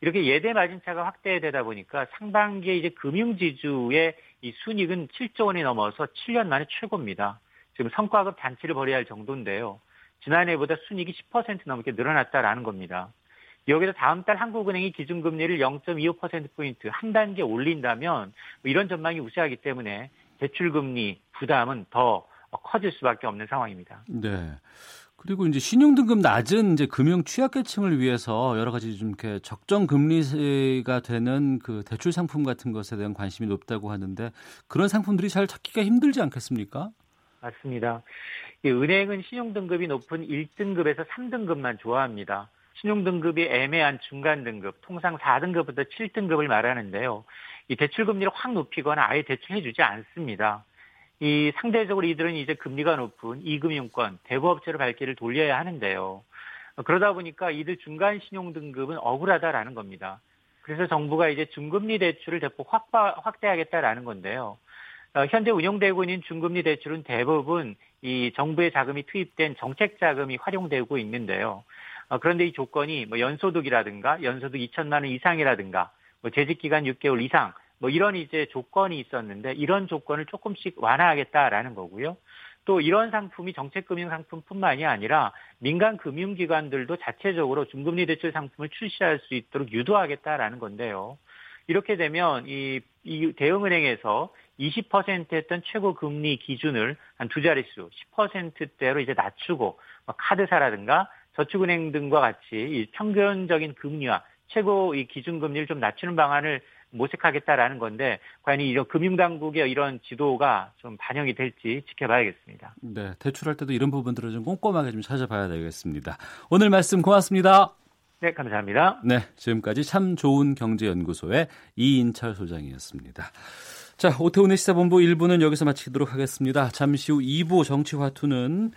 이렇게 예대 마진차가 확대되다 보니까 상반기에 이제 금융지주의 이 순익은 7조 원이 넘어서 7년 만에 최고입니다. 지금 성과급 잔치를 벌여야 할 정도인데요. 지난해보다 순익이 10% 넘게 늘어났다라는 겁니다. 여기서 다음 달 한국은행이 기준금리를 0.25%포인트 한 단계 올린다면 뭐 이런 전망이 우세하기 때문에 대출금리 부담은 더 커질 수밖에 없는 상황입니다. 네. 그리고 이제 신용 등급 낮은 이제 금융 취약계층을 위해서 여러 가지 좀 이렇게 적정 금리가 되는 그 대출 상품 같은 것에 대한 관심이 높다고 하는데 그런 상품들이 잘 찾기가 힘들지 않겠습니까? 맞습니다. 은행은 신용 등급이 높은 1등급에서 3등급만 좋아합니다. 신용 등급이 애매한 중간 등급, 통상 4등급부터 7등급을 말하는데요. 이 대출 금리를 확 높이거나 아예 대출해주지 않습니다. 이 상대적으로 이들은 이제 금리가 높은 이금융권, 대부업체로 발길을 돌려야 하는데요. 그러다 보니까 이들 중간 신용 등급은 억울하다라는 겁니다. 그래서 정부가 이제 중금리 대출을 대폭 확바, 확대하겠다라는 건데요. 어, 현재 운영되고 있는 중금리 대출은 대부분 이 정부의 자금이 투입된 정책 자금이 활용되고 있는데요. 어, 그런데 이 조건이 뭐 연소득이라든가 연소득 2천만 원 이상이라든가 뭐 재직 기간 6개월 이상 뭐 이런 이제 조건이 있었는데 이런 조건을 조금씩 완화하겠다라는 거고요. 또 이런 상품이 정책금융 상품뿐만이 아니라 민간 금융기관들도 자체적으로 중금리 대출 상품을 출시할 수 있도록 유도하겠다라는 건데요. 이렇게 되면 이, 이 대형은행에서 20% 했던 최고 금리 기준을 한 두 자릿수 10%대로 이제 낮추고 뭐 카드사라든가 저축은행 등과 같이 이 평균적인 금리와 최고 이 기준금리를 좀 낮추는 방안을 모색하겠다라는 건데 과연 이런 금융당국의 이런 지도가 좀 반영이 될지 지켜봐야겠습니다. 네, 대출할 때도 이런 부분들을 좀 꼼꼼하게 좀 찾아봐야 되겠습니다. 오늘 말씀 고맙습니다. 네, 감사합니다. 네, 지금까지 참 좋은 경제연구소의 이인철 소장이었습니다. 자, 오태훈의 시사본부 1부는 여기서 마치도록 하겠습니다. 잠시 후 2부 정치화투는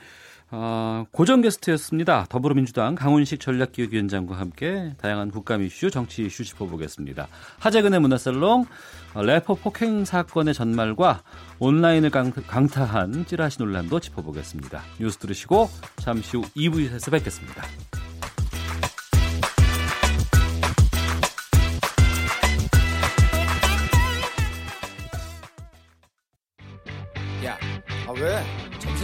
어, 고정 게스트였습니다. 더불어민주당 강훈식 전략기획위원장과 함께 다양한 국감 이슈, 정치 이슈 짚어보겠습니다. 하재근의 문화살롱, 어, 래퍼 폭행 사건의 전말과 온라인을 강, 타한 찌라시 논란도 짚어보겠습니다. 뉴스 들으시고 잠시 후 2부에서 뵙겠습니다. 야, 아 왜?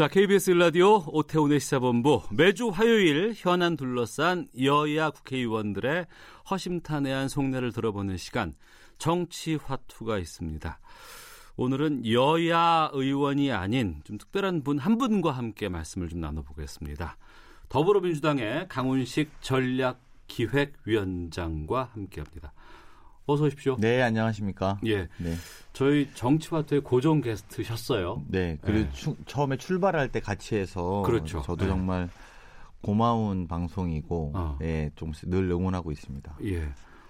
자, KBS 일라디오 오태훈의 시사본부 매주 화요일 현안 둘러싼 여야 국회의원들의 허심탄회한 속내를 들어보는 시간 정치 화투가 있습니다. 오늘은 여야 의원이 아닌 좀 특별한 분 한 분과 함께 말씀을 좀 나눠보겠습니다. 더불어민주당의 강훈식 전략기획위원장과 함께합니다. 어서 오십시오. 네, 안녕하십니까. 예. 네. 저희 정치화투의 고정 게스트셨어요. 네. 그리고 네. 추, 처음에 출발할 때 같이 해서 그렇죠. 저도 네. 정말 고마운 방송이고 어. 예, 좀 늘 응원하고 있습니다. 예.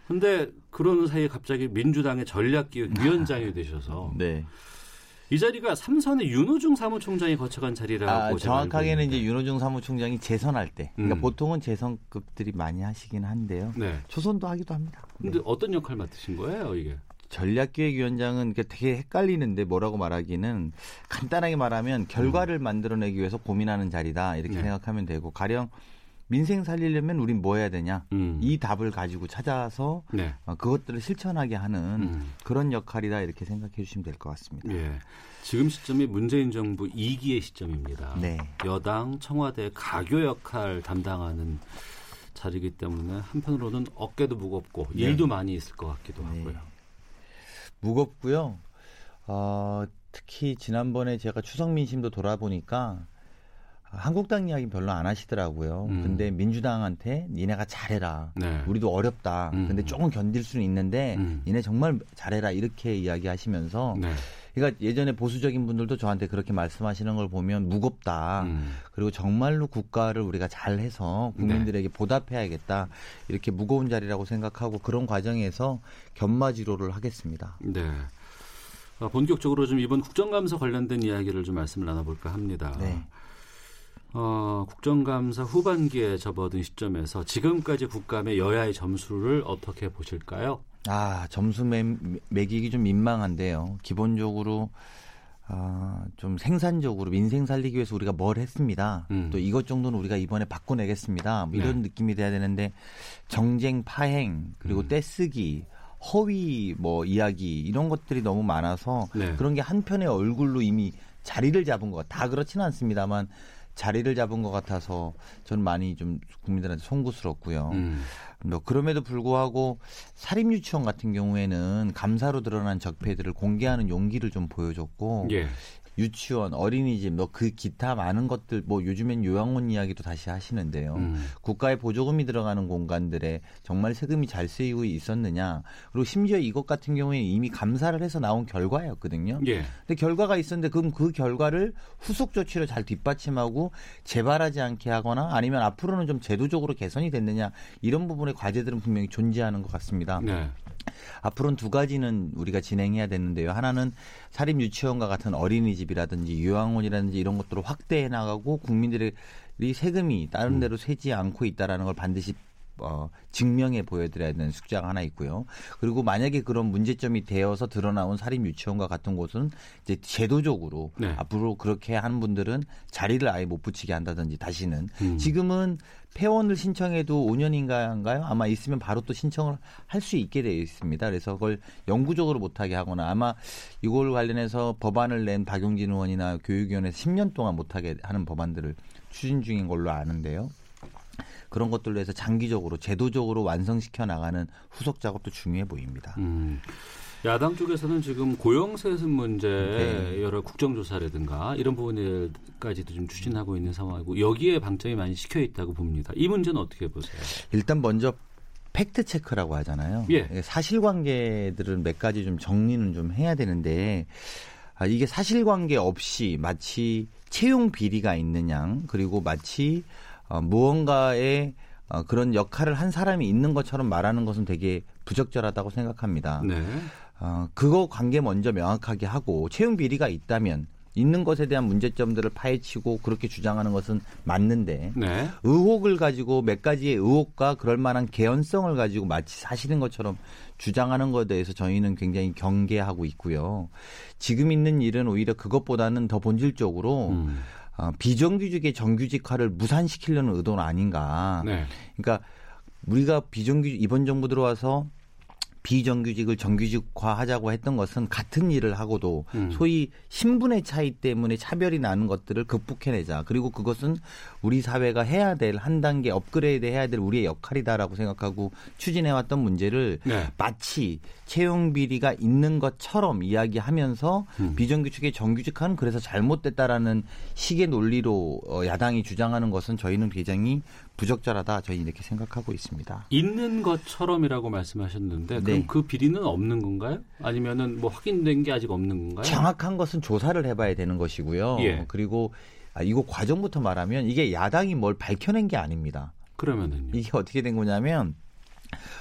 근데 그런 사이에 갑자기 민주당의 전략기획위원장이 되셔서 네. 이 자리가 삼선의 윤호중 사무총장이 거쳐간 자리라고 아, 정확하게는 이제 윤호중 사무총장이 재선할 때 그러니까 음. 보통은 재선급들이 많이 하시긴 한데요. 네. 초선도 하기도 합니다. 근데 네. 어떤 역할 맡으신 거예요, 이게? 전략기획위원장은 되게 헷갈리는데 뭐라고 말하기는 간단하게 말하면 결과를 음. 만들어내기 위해서 고민하는 자리다 이렇게 네. 생각하면 되고 가령 민생 살리려면 우린 뭐 해야 되냐? 음. 이 답을 가지고 찾아서 네. 어, 그것들을 실천하게 하는 음. 그런 역할이다 이렇게 생각해 주시면 될 것 같습니다. 예. 지금 시점이 문재인 정부 2기의 시점입니다. 네. 여당 청와대 가교 역할 담당하는 자리이기 때문에 한편으로는 어깨도 무겁고 네. 일도 많이 있을 것 같기도 네. 하고요. 무겁고요. 어, 특히 지난번에 제가 추석 민심도 돌아보니까 한국당 이야기 별로 안 하시더라고요. 음. 근데 민주당한테 니네가 잘해라. 네. 우리도 어렵다. 음. 근데 조금 견딜 수는 있는데 음. 니네 정말 잘해라. 이렇게 이야기하시면서 네. 그러니까 예전에 보수적인 분들도 저한테 그렇게 말씀하시는 걸 보면 무겁다. 음. 그리고 정말로 국가를 우리가 잘해서 국민들에게 네. 보답해야겠다. 이렇게 무거운 자리라고 생각하고 그런 과정에서 견마지로를 하겠습니다. 네. 아, 본격적으로 좀 이번 국정감사 관련된 이야기를 좀 말씀을 나눠볼까 합니다. 네. 어, 국정감사 후반기에 접어든 시점에서 지금까지 국감의 여야의 점수를 어떻게 보실까요? 아, 점수 매, 매기기 좀 민망한데요. 기본적으로 아, 좀 생산적으로 민생 살리기 위해서 우리가 뭘 했습니다. 음. 또 이것 정도는 우리가 이번에 바꿔내겠습니다. 뭐 이런 네. 느낌이 돼야 되는데 정쟁 파행 그리고 음. 떼쓰기 허위 뭐 이야기 이런 것들이 너무 많아서 네. 그런 게 한편의 얼굴로 이미 자리를 잡은 것 다 그렇지는 않습니다만 자리를 잡은 것 같아서 저는 많이 좀 국민들한테 송구스럽고요. 음. 뭐 그럼에도 불구하고 사립유치원 같은 경우에는 감사로 드러난 적폐들을 공개하는 용기를 좀 보여줬고 예. 유치원, 어린이집, 뭐 그 기타 많은 것들, 뭐 요즘엔 요양원 이야기도 다시 하시는데요. 음. 국가의 보조금이 들어가는 공간들에 정말 세금이 잘 쓰이고 있었느냐. 그리고 심지어 이것 같은 경우에 이미 감사를 해서 나온 결과였거든요. 예. 근데 결과가 있었는데 그럼 그 결과를 후속 조치로 잘 뒷받침하고 재발하지 않게 하거나 아니면 앞으로는 좀 제도적으로 개선이 됐느냐 이런 부분의 과제들은 분명히 존재하는 것 같습니다. 네. 앞으로는 두 가지는 우리가 진행해야 되는데요. 하나는 사립 유치원과 같은 어린이집이라든지 요양원이라든지 이런 것들을 확대해 나가고 국민들의 세금이 다른 음. 데로 새지 않고 있다라는 걸 반드시 어, 증명해 보여드려야 되는 숙제가 하나 있고요. 그리고 만약에 그런 문제점이 되어서 드러나온 사립 유치원과 같은 곳은 이제 제도적으로 네. 앞으로 그렇게 하는 분들은 자리를 아예 못 붙이게 한다든지 다시는 음. 지금은 폐원을 신청해도 5년인가요? 아마 있으면 바로 또 신청을 할 수 있게 되어 있습니다. 그래서 그걸 영구적으로 못하게 하거나 아마 이걸 관련해서 법안을 낸 박용진 의원이나 교육위원회에서 10년 동안 못하게 하는 법안들을 추진 중인 걸로 아는데요. 그런 것들로 해서 장기적으로 제도적으로 완성시켜 나가는 후속 작업도 중요해 보입니다. 음. 야당 쪽에서는 지금 고용세습 문제 네. 여러 국정조사라든가 이런 부분까지도 좀 추진하고 있는 상황이고 여기에 방점이 많이 시켜 있다고 봅니다. 이 문제는 어떻게 보세요? 일단 먼저 팩트 체크라고 하잖아요. 예. 사실관계들은 몇 가지 좀 정리는 좀 해야 되는데 아, 이게 사실관계 없이 마치 채용 비리가 있는 양 그리고 마치 어, 무언가의 어, 그런 역할을 한 사람이 있는 것처럼 말하는 것은 되게 부적절하다고 생각합니다. 네. 어, 그거 관계 먼저 명확하게 하고 채용 비리가 있다면 있는 것에 대한 문제점들을 파헤치고 그렇게 주장하는 것은 맞는데 네. 의혹을 가지고 몇 가지의 의혹과 그럴 만한 개연성을 가지고 마치 사실인 것처럼 주장하는 것에 대해서 저희는 굉장히 경계하고 있고요. 지금 있는 일은 오히려 그것보다는 더 본질적으로 음. 어, 비정규직의 정규직화를 무산시키려는 의도는 아닌가. 네. 그러니까 우리가 비정규직 이번 정부 들어와서 비정규직을 정규직화 하자고 했던 것은 같은 일을 하고도 음. 소위 신분의 차이 때문에 차별이 나는 것들을 극복해내자. 그리고 그것은 우리 사회가 해야 될 한 단계 업그레이드 해야 될 우리의 역할이다라고 생각하고 추진해왔던 문제를 네. 마치 채용 비리가 있는 것처럼 이야기하면서 음. 비정규직의 정규직화는 그래서 잘못됐다라는 식의 논리로 어, 야당이 주장하는 것은 저희는 굉장히 부적절하다 저희 이렇게 생각하고 있습니다. 있는 것처럼이라고 말씀하셨는데 그럼 네. 그 비리는 없는 건가요? 아니면은 뭐 확인된 게 아직 없는 건가요? 정확한 것은 조사를 해봐야 되는 것이고요. 예. 그리고 아, 이거 과정부터 말하면 이게 야당이 뭘 밝혀낸 게 아닙니다. 그러면은 이게 어떻게 된 거냐면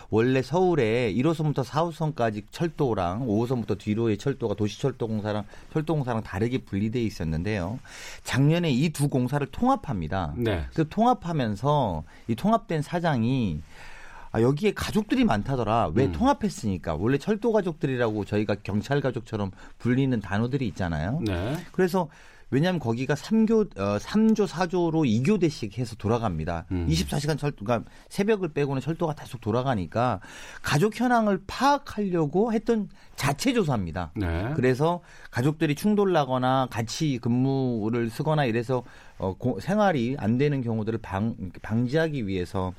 원래 서울에 1호선부터 4호선까지 철도랑 5호선부터 뒤로의 철도가 도시철도공사랑 철도공사랑 다르게 분리돼 있었는데요. 작년에 이 두 공사를 통합합니다. 네. 그 통합하면서 이 통합된 사장이 아, 여기에 가족들이 많다더라. 왜 음. 통합했으니까. 원래 철도 가족들이라고 저희가 경찰 가족처럼 불리는 단어들이 있잖아요. 네. 그래서 왜냐하면 거기가 3교 어, 3조 4조로 2교대씩 해서 돌아갑니다. 음. 24시간 철도 그러니까 새벽을 빼고는 철도가 계속 돌아가니까 가족 현황을 파악하려고 했던 자체 조사입니다. 네. 그래서 가족들이 충돌 나거나 같이 근무를 쓰거나 이래서 어, 고, 생활이 안 되는 경우들을 방, 방지하기 위해서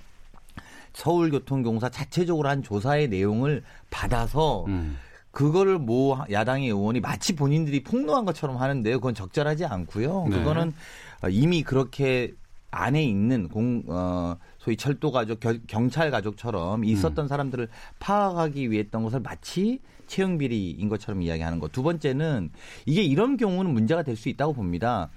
서울교통공사 자체적으로 한 조사의 내용을 받아서 음. 그거를 모 야당의 의원이 마치 본인들이 폭로한 것처럼 하는데요. 그건 적절하지 않고요. 네. 그거는 이미 그렇게 안에 있는 공, 어, 소위 철도 가족, 경찰 가족처럼 있었던 음. 사람들을 파악하기 위해 했던 것을 마치 채용 비리인 것처럼 이야기하는 것. 두 번째는 이게 이런 경우는 문제가 될 수 있다고 봅니다.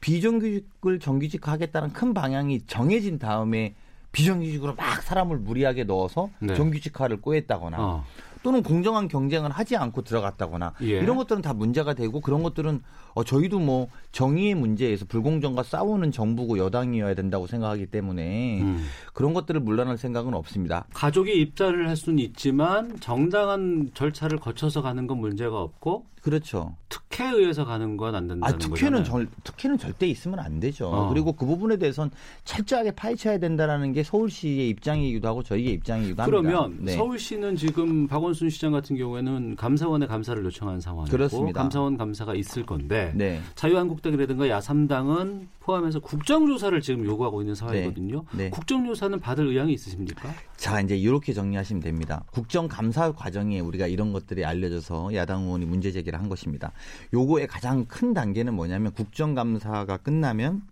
비정규직을 정규직화하겠다는 큰 방향이 정해진 다음에 비정규직으로 막 사람을 무리하게 넣어서 네. 정규직화를 꼬했다거나 어. 또는 공정한 경쟁을 하지 않고 들어갔다거나 예. 이런 것들은 다 문제가 되고 그런 것들은 어, 저희도 뭐 정의의 문제에서 불공정과 싸우는 정부고 여당이어야 된다고 생각하기 때문에 음. 그런 것들을 물러날 생각은 없습니다. 가족이 입자를 할 수는 있지만 정당한 절차를 거쳐서 가는 건 문제가 없고 그렇죠. 특혜에 의해서 가는 건 안 된다는 아, 특혜는 절, 특혜는 절대 있으면 안 되죠. 어. 그리고 그 부분에 대해서는 철저하게 파헤쳐야 된다라는 게 서울시의 입장이기도 하고 저희의 입장이기도 합니다. 그러면 네. 서울시는 지금 박원순 시장 같은 경우에는 감사원의 감사를 요청한 상황이고 그렇습니다. 감사원 감사가 있을 건데 네. 자유한국당이라든가 야삼당은 포함해서 국정조사를 지금 요구하고 있는 상황이거든요. 네. 네. 국정조사는 받을 의향이 있으십니까? 자 이제 이렇게 정리하시면 됩니다. 국정감사 과정에 우리가 이런 것들이 알려져서 야당 의원이 문제 제기 를 한 것입니다. 요거의 가장 큰 단계는 뭐냐면 국정감사가 끝나면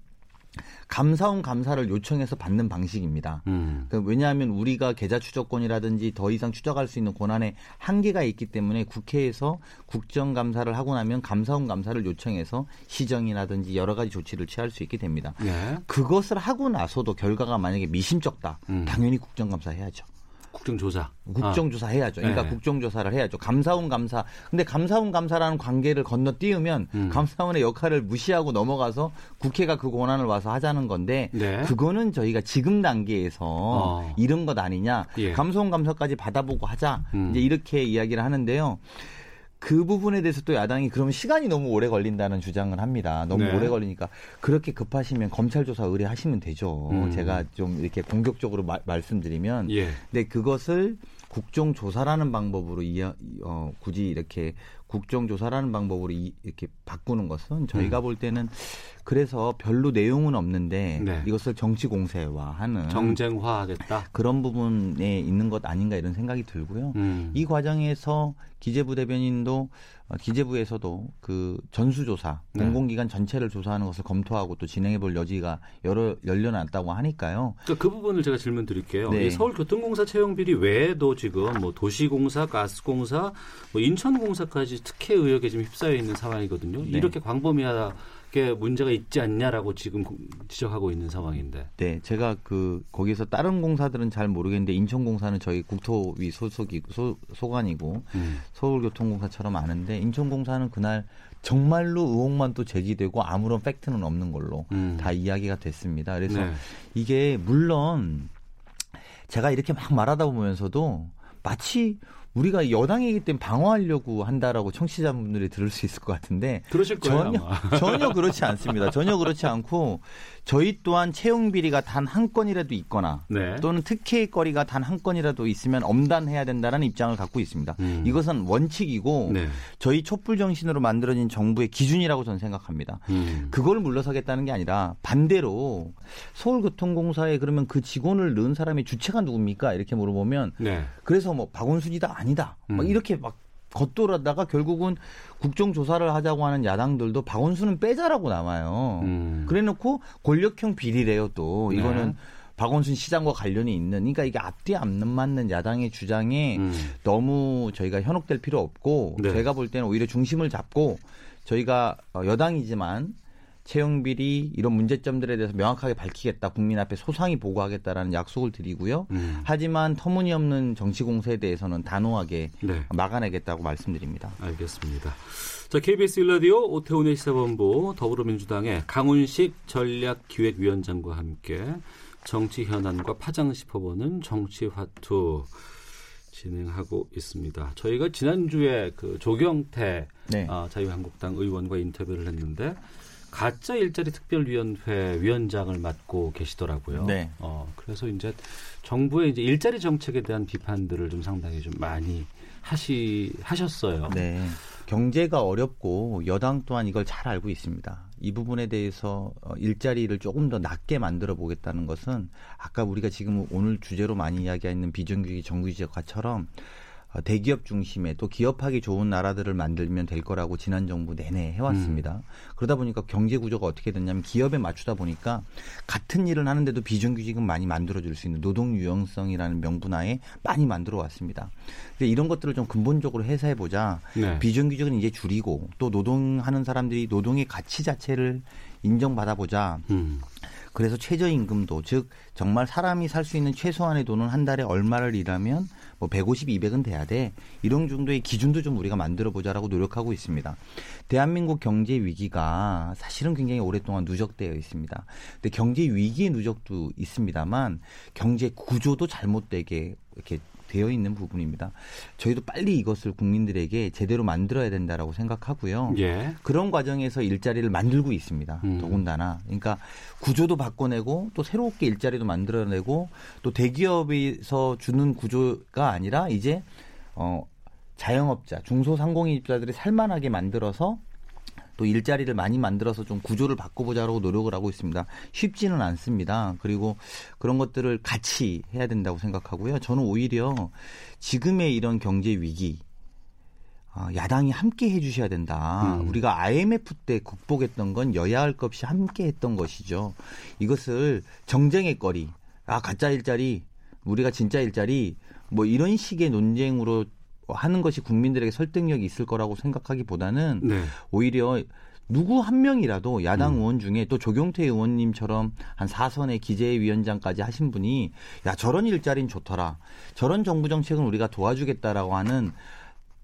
감사원 감사를 요청해서 받는 방식입니다. 음. 그 왜냐하면 우리가 계좌 추적권이라든지 더 이상 추적할 수 있는 권한에 한계가 있기 때문에 국회에서 국정감사를 하고 나면 감사원 감사를 요청해서 시정이라든지 여러 가지 조치를 취할 수 있게 됩니다. 네. 그것을 하고 나서도 결과가 만약에 미심쩍다. 음. 당연히 국정감사 해야죠. 국정조사. 국정조사 아. 해야죠. 그러니까 네. 국정조사를 해야죠. 감사원 감사. 근데 감사원 감사라는 관계를 건너뛰으면 음. 감사원의 역할을 무시하고 넘어가서 국회가 그 권한을 와서 하자는 건데 네. 그거는 저희가 지금 단계에서 어. 이런 것 아니냐. 예. 감사원 감사까지 받아보고 하자. 음. 이제 이렇게 이야기를 하는데요. 그 부분에 대해서 또 야당이 그러면 시간이 너무 오래 걸린다는 주장을 합니다. 너무 네. 오래 걸리니까 그렇게 급하시면 검찰 조사 의뢰하시면 되죠. 음. 제가 좀 이렇게 공격적으로 마, 말씀드리면 예. 근데 그것을 국정 조사라는 방법으로 이어, 어, 굳이 이렇게 국정 조사라는 방법으로 이, 이렇게 바꾸는 것은 저희가 음. 볼 때는 그래서 별로 내용은 없는데 네. 이것을 정치 공세화하는 정쟁화하겠다 그런 부분에 있는 것 아닌가 이런 생각이 들고요. 음. 이 과정에서 기재부 대변인도 어, 기재부에서도 그 전수조사 네. 공공기관 전체를 조사하는 것을 검토하고 또 진행해볼 여지가 여러 열려놨다고 하니까요. 그러니까 그 부분을 제가 질문 드릴게요. 네. 서울교통공사 채용 비리 외에도 지금 뭐 도시공사, 가스공사, 뭐 인천공사까지 특혜 의혹에 지금 휩싸여 있는 상황이거든요. 네. 이렇게 광범위하다. 게 문제가 있지 않냐라고 지금 지적하고 있는 상황인데. 네, 제가 그 거기서 다른 공사들은 잘 모르겠는데 인천공사는 저희 국토위 소속이 소, 소관이고 음. 서울교통공사처럼 아는데 인천공사는 그날 정말로 의혹만 또 제기되고 아무런 팩트는 없는 걸로 음. 다 이야기가 됐습니다. 그래서 네. 이게 물론 제가 이렇게 막 말하다 보면서도 마치 우리가 여당이기 때문에 방어하려고 한다라고 청취자분들이 들을 수 있을 것 같은데 그러실 거예요, 전혀 전혀 그렇지 않습니다. 전혀 그렇지 않고 저희 또한 채용 비리가 단 한 건이라도 있거나 네. 또는 특혜의 거리가 단 한 건이라도 있으면 엄단해야 된다는 입장을 갖고 있습니다. 음. 이것은 원칙이고 네. 저희 촛불 정신으로 만들어진 정부의 기준이라고 저는 생각합니다. 음. 그걸 물러서겠다는 게 아니라 반대로 서울교통공사에 그러면 그 직원을 넣은 사람의 주체가 누굽니까? 이렇게 물어보면 네. 그래서 뭐 박원순이다 아니다. 음. 막 이렇게 막 겉돌았다가 결국은 국정조사를 하자고 하는 야당들도 박원순은 빼자라고 남아요. 음. 그래 놓고 권력형 비리래요 또. 네. 이거는 네. 박원순 시장과 관련이 있는 그러니까 이게 앞뒤 안 맞는 야당의 주장에 음. 너무 저희가 현혹될 필요 없고 네. 제가 볼 때는 오히려 중심을 잡고 저희가 어, 여당이지만 채용 비리 이런 문제점들에 대해서 명확하게 밝히겠다. 국민 앞에 소상히 보고하겠다라는 약속을 드리고요. 음. 하지만 터무니없는 정치 공세에 대해서는 단호하게 네. 막아내겠다고 말씀드립니다. 알겠습니다. 자, KBS 일라디오 오태훈의 시사본부 더불어민주당의 강훈식 전략기획위원장과 함께 정치 현안과 파장 짚어보는 정치화투 진행하고 있습니다. 저희가 지난주에 그 조경태 네. 어, 자유한국당 의원과 인터뷰를 했는데 가짜 일자리 특별위원회 위원장을 맡고 계시더라고요. 네. 어, 그래서 이제 정부의 이제 일자리 정책에 대한 비판들을 좀 상당히 좀 많이 하시 하셨어요. 네. 경제가 어렵고 여당 또한 이걸 잘 알고 있습니다. 이 부분에 대해서 어, 일자리를 조금 더 낮게 만들어 보겠다는 것은 아까 우리가 지금 오늘 주제로 많이 이야기하는 비정규직 정규직화처럼 어, 대기업 중심의 또 기업하기 좋은 나라들을 만들면 될 거라고 지난 정부 내내 해왔습니다. 음. 그러다 보니까 경제 구조가 어떻게 됐냐면 기업에 맞추다 보니까 같은 일을 하는데도 비정규직은 많이 만들어줄 수 있는 노동 유형성이라는 명분하에 많이 만들어 왔습니다. 근데 이런 것들을 좀 근본적으로 해소해 보자. 네. 비정규직은 이제 줄이고 또 노동하는 사람들이 노동의 가치 자체를 인정받아 보자. 음. 그래서 최저임금도 즉 정말 사람이 살 수 있는 최소한의 돈은 한 달에 얼마를 일하면 뭐 150, 200은 돼야 돼. 이런 정도의 기준도 좀 우리가 만들어 보자라고 노력하고 있습니다. 대한민국 경제 위기가 사실은 굉장히 오랫동안 누적되어 있습니다. 근데 경제 위기의 누적도 있습니다만 경제 구조도 잘못되게 이렇게 되어 있는 부분입니다. 저희도 빨리 이것을 국민들에게 제대로 만들어야 된다라고 생각하고요. 예. 그런 과정에서 일자리를 만들고 있습니다. 음. 더군다나 그러니까 구조도 바꿔내고 또 새롭게 일자리도 만들어내고 또 대기업에서 주는 구조가 아니라 이제 어 자영업자, 중소상공인입자들이 살만하게 만들어서 또 일자리를 많이 만들어서 좀 구조를 바꿔보자라고 노력을 하고 있습니다. 쉽지는 않습니다. 그리고 그런 것들을 같이 해야 된다고 생각하고요. 저는 오히려 지금의 이런 경제 위기 아, 야당이 함께 해주셔야 된다. 음. 우리가 IMF 때 극복했던 건 여야 할 것 없이 함께 했던 것이죠. 이것을 정쟁의 거리, 아 가짜 일자리, 우리가 진짜 일자리, 뭐 이런 식의 논쟁으로 하는 것이 국민들에게 설득력이 있을 거라고 생각하기보다는 네. 오히려 누구 한 명이라도 야당 음. 의원 중에 또 조경태 의원님처럼 한 사선의 기재위원장까지 하신 분이 야 저런 일자리는 좋더라 저런 정부 정책은 우리가 도와주겠다라고 하는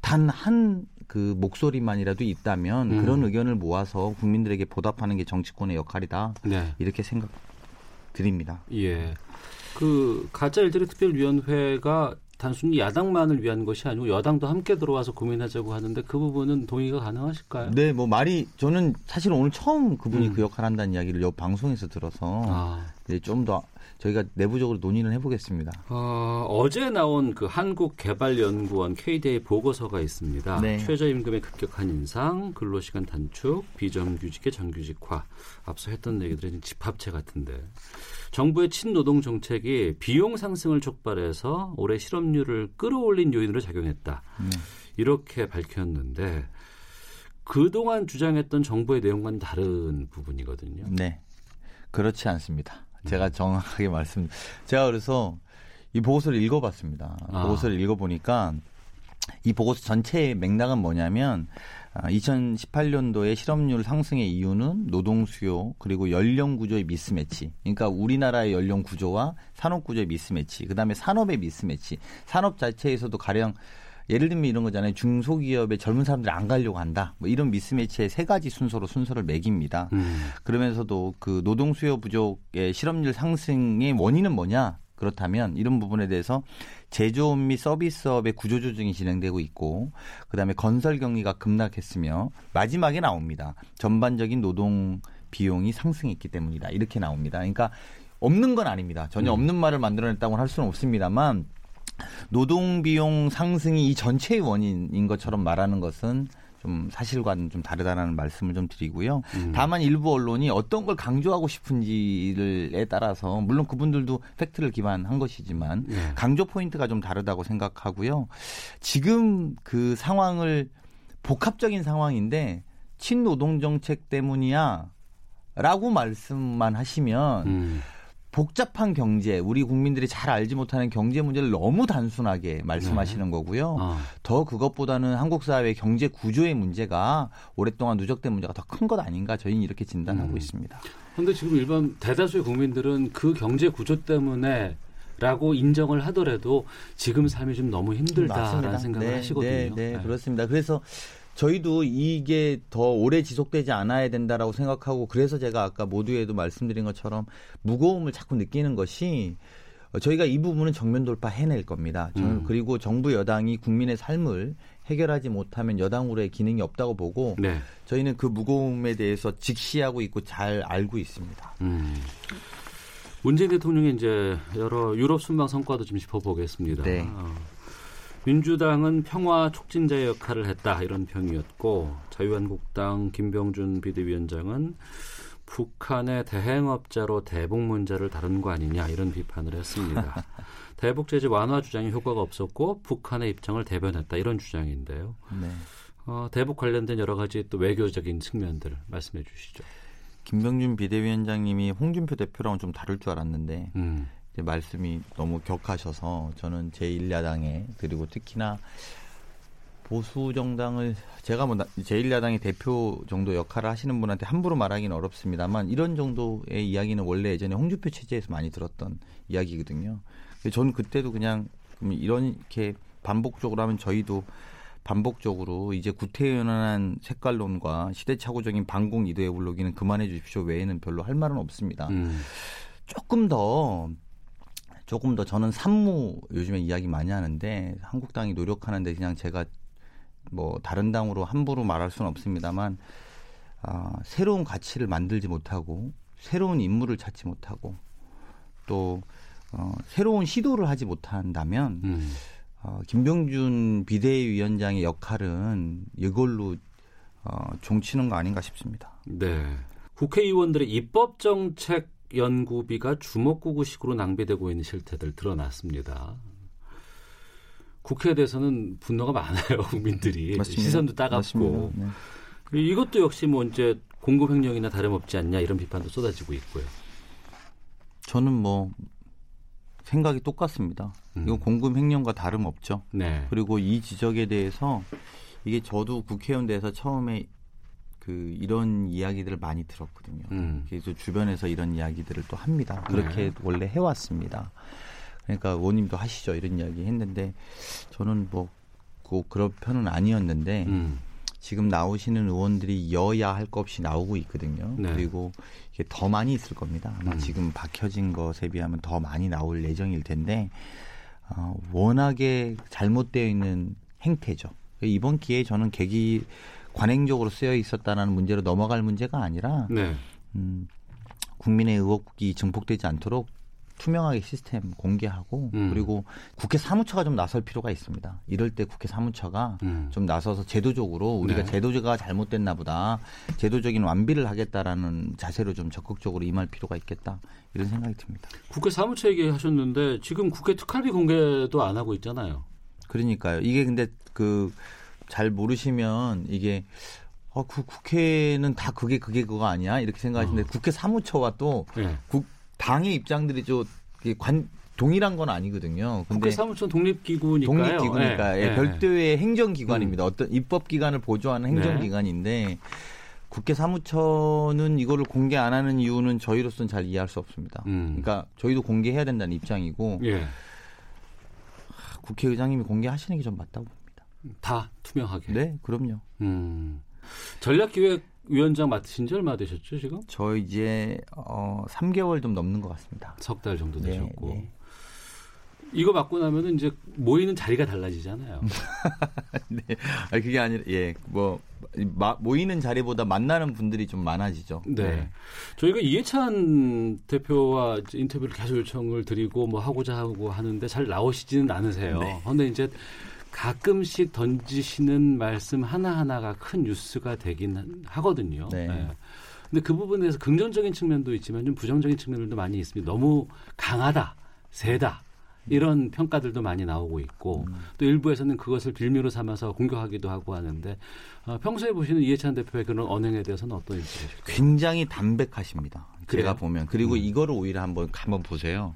단 한 그 목소리만이라도 있다면 음. 그런 의견을 모아서 국민들에게 보답하는 게 정치권의 역할이다 네. 이렇게 생각 드립니다. 예. 그 가짜 일자리 특별위원회가 단순히 야당만을 위한 것이 아니고 여당도 함께 들어와서 고민하자고 하는데 그 부분은 동의가 가능하실까요? 네, 뭐 말이 저는 사실 오늘 처음 그분이 음. 그 역할 한다는 이야기를 여 방송에서 들어서 아. 네, 좀더 저희가 내부적으로 논의를 해보겠습니다. 어, 어제 나온 그 한국개발연구원 KDA 보고서가 있습니다. 네. 최저임금의 급격한 인상, 근로시간 단축, 비정규직의 정규직화, 앞서 했던 얘기들은 집합체 같은데 정부의 친노동 정책이 비용 상승을 촉발해서 올해 실업률을 끌어올린 요인으로 작용했다. 네. 이렇게 밝혔는데 그동안 주장했던 정부의 내용과는 다른 부분이거든요. 네. 그렇지 않습니다. 제가 정확하게 말씀. 제가 그래서 이 보고서를 읽어봤습니다. 아. 보고서를 읽어보니까 이 보고서 전체의 맥락은 뭐냐면 2018년도에 아, 실업률 상승의 이유는 노동 수요 그리고 연령 구조의 미스매치. 그러니까 우리나라의 연령 구조와 산업 구조의 미스매치. 그다음에 산업의 미스매치. 산업 자체에서도 가령 예를 들면 이런 거잖아요. 중소기업에 젊은 사람들이 안 가려고 한다. 뭐 이런 미스매치의 세 가지 순서로 순서를 매깁니다. 음. 그러면서도 그 노동 수요 부족의 실업률 상승의 원인은 뭐냐? 그렇다면 이런 부분에 대해서 제조업 및 서비스업의 구조조정이 진행되고 있고 그다음에 건설 경기가 급락했으며 마지막에 나옵니다. 전반적인 노동 비용이 상승했기 때문이다. 이렇게 나옵니다. 그러니까 없는 건 아닙니다. 전혀 음. 없는 말을 만들어냈다고 할 수는 없습니다만 노동 비용 상승이 이 전체의 원인인 것처럼 말하는 것은 좀 사실과는 좀 다르다라는 말씀을 좀 드리고요. 음. 다만 일부 언론이 어떤 걸 강조하고 싶은지에 따라서 물론 그분들도 팩트를 기반한 것이지만 네. 강조 포인트가 좀 다르다고 생각하고요. 지금 그 상황을 복합적인 상황인데 친노동 정책 때문이야 라고 말씀만 하시면 음. 복잡한 경제, 우리 국민들이 잘 알지 못하는 경제 문제를 너무 단순하게 말씀하시는 네. 거고요. 어. 더 그것보다는 한국 사회의 경제 구조의 문제가 오랫동안 누적된 문제가 더 큰 것 아닌가 저희는 이렇게 진단하고 음. 있습니다. 그런데 지금 일반 대다수의 국민들은 그 경제 구조 때문에 라고 인정을 하더라도 지금 삶이 좀 너무 힘들다라는 맞습니다. 생각을 네, 하시거든요. 네, 네, 네, 그렇습니다. 그래서 저희도 이게 더 오래 지속되지 않아야 된다라고 생각하고 그래서 제가 아까 모두에도 말씀드린 것처럼 무거움을 자꾸 느끼는 것이 어, 저희가 이 부분은 정면 돌파 해낼 겁니다. 음. 그리고 정부 여당이 국민의 삶을 해결하지 못하면 여당으로의 기능이 없다고 보고 네. 저희는 그 무거움에 대해서 직시하고 있고 잘 알고 있습니다. 음. 문재인 대통령의 이제 여러 유럽 순방 성과도 좀 짚어보겠습니다. 네. 어, 민주당은 평화 촉진자의 역할을 했다 이런 평이었고 자유한국당 김병준 비대위원장은 북한의 대행업자로 대북 문제를 다룬 거 아니냐 이런 비판을 했습니다. 대북 제재 완화 주장이 효과가 없었고 북한의 입장을 대변했다 이런 주장인데요. 네. 어, 대북 관련된 여러 가지 또 외교적인 측면들 말씀해 주시죠. 김병준 비대위원장님이 홍준표 대표랑은 좀 다를 줄 알았는데 음. 이제 말씀이 너무 격하셔서 저는 제1야당에 그리고 특히나 보수 정당을 제가 뭐 제1야당의 대표 정도 역할을 하시는 분한테 함부로 말하기는 어렵습니다만 이런 정도의 이야기는 원래 예전에 홍준표 체제에서 많이 들었던 이야기거든요. 저는 그때도 그냥 이렇게 반복적으로 하면 저희도 반복적으로 이제 구태연한 색깔론과 시대착오적인 반공 이도의 블록기는 그만해 주십시오 외에는 별로 할 말은 없습니다. 음. 조금 더 조금 더 저는 산무 요즘에 이야기 많이 하는데 한국당이 노력하는데 그냥 제가 뭐 다른 당으로 함부로 말할 수는 없습니다만 아, 새로운 가치를 만들지 못하고 새로운 인물을 찾지 못하고 또 어, 새로운 시도를 하지 못한다면 음. 어, 김병준 비대위원장의 역할은 이걸로 어, 종치는 거 아닌가 싶습니다. 네. 국회의원들의 입법 정책 연구비가 주먹구구식으로 낭비되고 있는 실태들 드러났습니다. 국회에 대해서는 분노가 많아요, 국민들이. 맞습니다. 시선도 따갑고. 네. 그리고 이것도 역시 뭐 이제 공급 횡령이나 다름없지 않냐 이런 비판도 쏟아지고 있고요. 저는 뭐 생각이 똑같습니다. 음. 이건 공급 횡령과 다름없죠. 네. 그리고 이 지적에 대해서 이게 저도 국회의원 돼서 처음에 그 이런 이야기들을 많이 들었거든요. 음. 그래서 주변에서 이런 이야기들을 또 합니다. 그렇게 네. 원래 해왔습니다. 그러니까 의원님도 하시죠 이런 이야기 했는데 저는 뭐 꼭 그런 편은 아니었는데 음. 지금 나오시는 의원들이 여야 할 것 없이 나오고 있거든요. 네. 그리고 이게 더 많이 있을 겁니다. 아마 음. 지금 박혀진 것에 비하면 더 많이 나올 예정일 텐데 어, 워낙에 잘못되어 있는 행태죠. 이번 기회에 저는 계기 관행적으로 쓰여 있었다는 문제로 넘어갈 문제가 아니라 네. 음, 국민의 의혹이 증폭되지 않도록 투명하게 시스템 공개하고 음. 그리고 국회 사무처가 좀 나설 필요가 있습니다. 이럴 때 국회 사무처가 음. 좀 나서서 제도적으로 우리가 네. 제도가 잘못됐나 보다 제도적인 완비를 하겠다라는 자세로 좀 적극적으로 임할 필요가 있겠다 이런 생각이 듭니다. 국회 사무처 얘기하셨는데 지금 국회 특활비 공개도 안 하고 있잖아요. 그러니까요. 이게 근데 그 잘 모르시면 이게 어, 그 국회는 다 그게 그게 그거 아니야 이렇게 생각하시는데 어. 국회 사무처와 또 네. 국, 당의 입장들이 좀 이게 관 동일한 건 아니거든요. 근데 국회 사무처 독립기구니까요. 독립기구니까 네. 예, 네. 별도의 행정기관입니다. 어떤 입법기관을 보조하는 네. 행정기관인데 국회 사무처는 이거를 공개 안 하는 이유는 저희로서는 잘 이해할 수 없습니다. 음. 그러니까 저희도 공개해야 된다는 입장이고 예. 국회의장님이 공개하시는 게 좀 맞다고 다. 다 투명하게. 네, 그럼요. 음. 전략기획위원장 맡으신 지 얼마 되셨죠, 지금? 저 이제 어 3개월 좀 넘는 것 같습니다. 석 달 정도 네, 되셨고. 네. 이거 맡고 나면은 이제 모이는 자리가 달라지잖아요. 네, 아니 그게 아니라 예뭐 모이는 자리보다 만나는 분들이 좀 많아지죠. 네. 저희가 이해찬 대표와 인터뷰를 계속 요청을 드리고 뭐 하고자 하고 하는데 잘 나오시지는 않으세요. 네. 그런데 이제 가끔씩 던지시는 말씀 하나하나가 큰 뉴스가 되긴 하거든요. 네. 근데 그 부분에서 긍정적인 측면도 있지만 좀 부정적인 측면들도 많이 있습니다. 너무 강하다, 세다. 이런 평가들도 많이 나오고 있고 음. 또 일부에서는 그것을 빌미로 삼아서 공격하기도 하고 하는데 어, 평소에 보시는 이해찬 대표의 그런 언행에 대해서는 어떤 인식이실까요? 굉장히 담백하십니다. 그래요? 제가 보면 그리고 음. 이거를 오히려 한번 한번 보세요.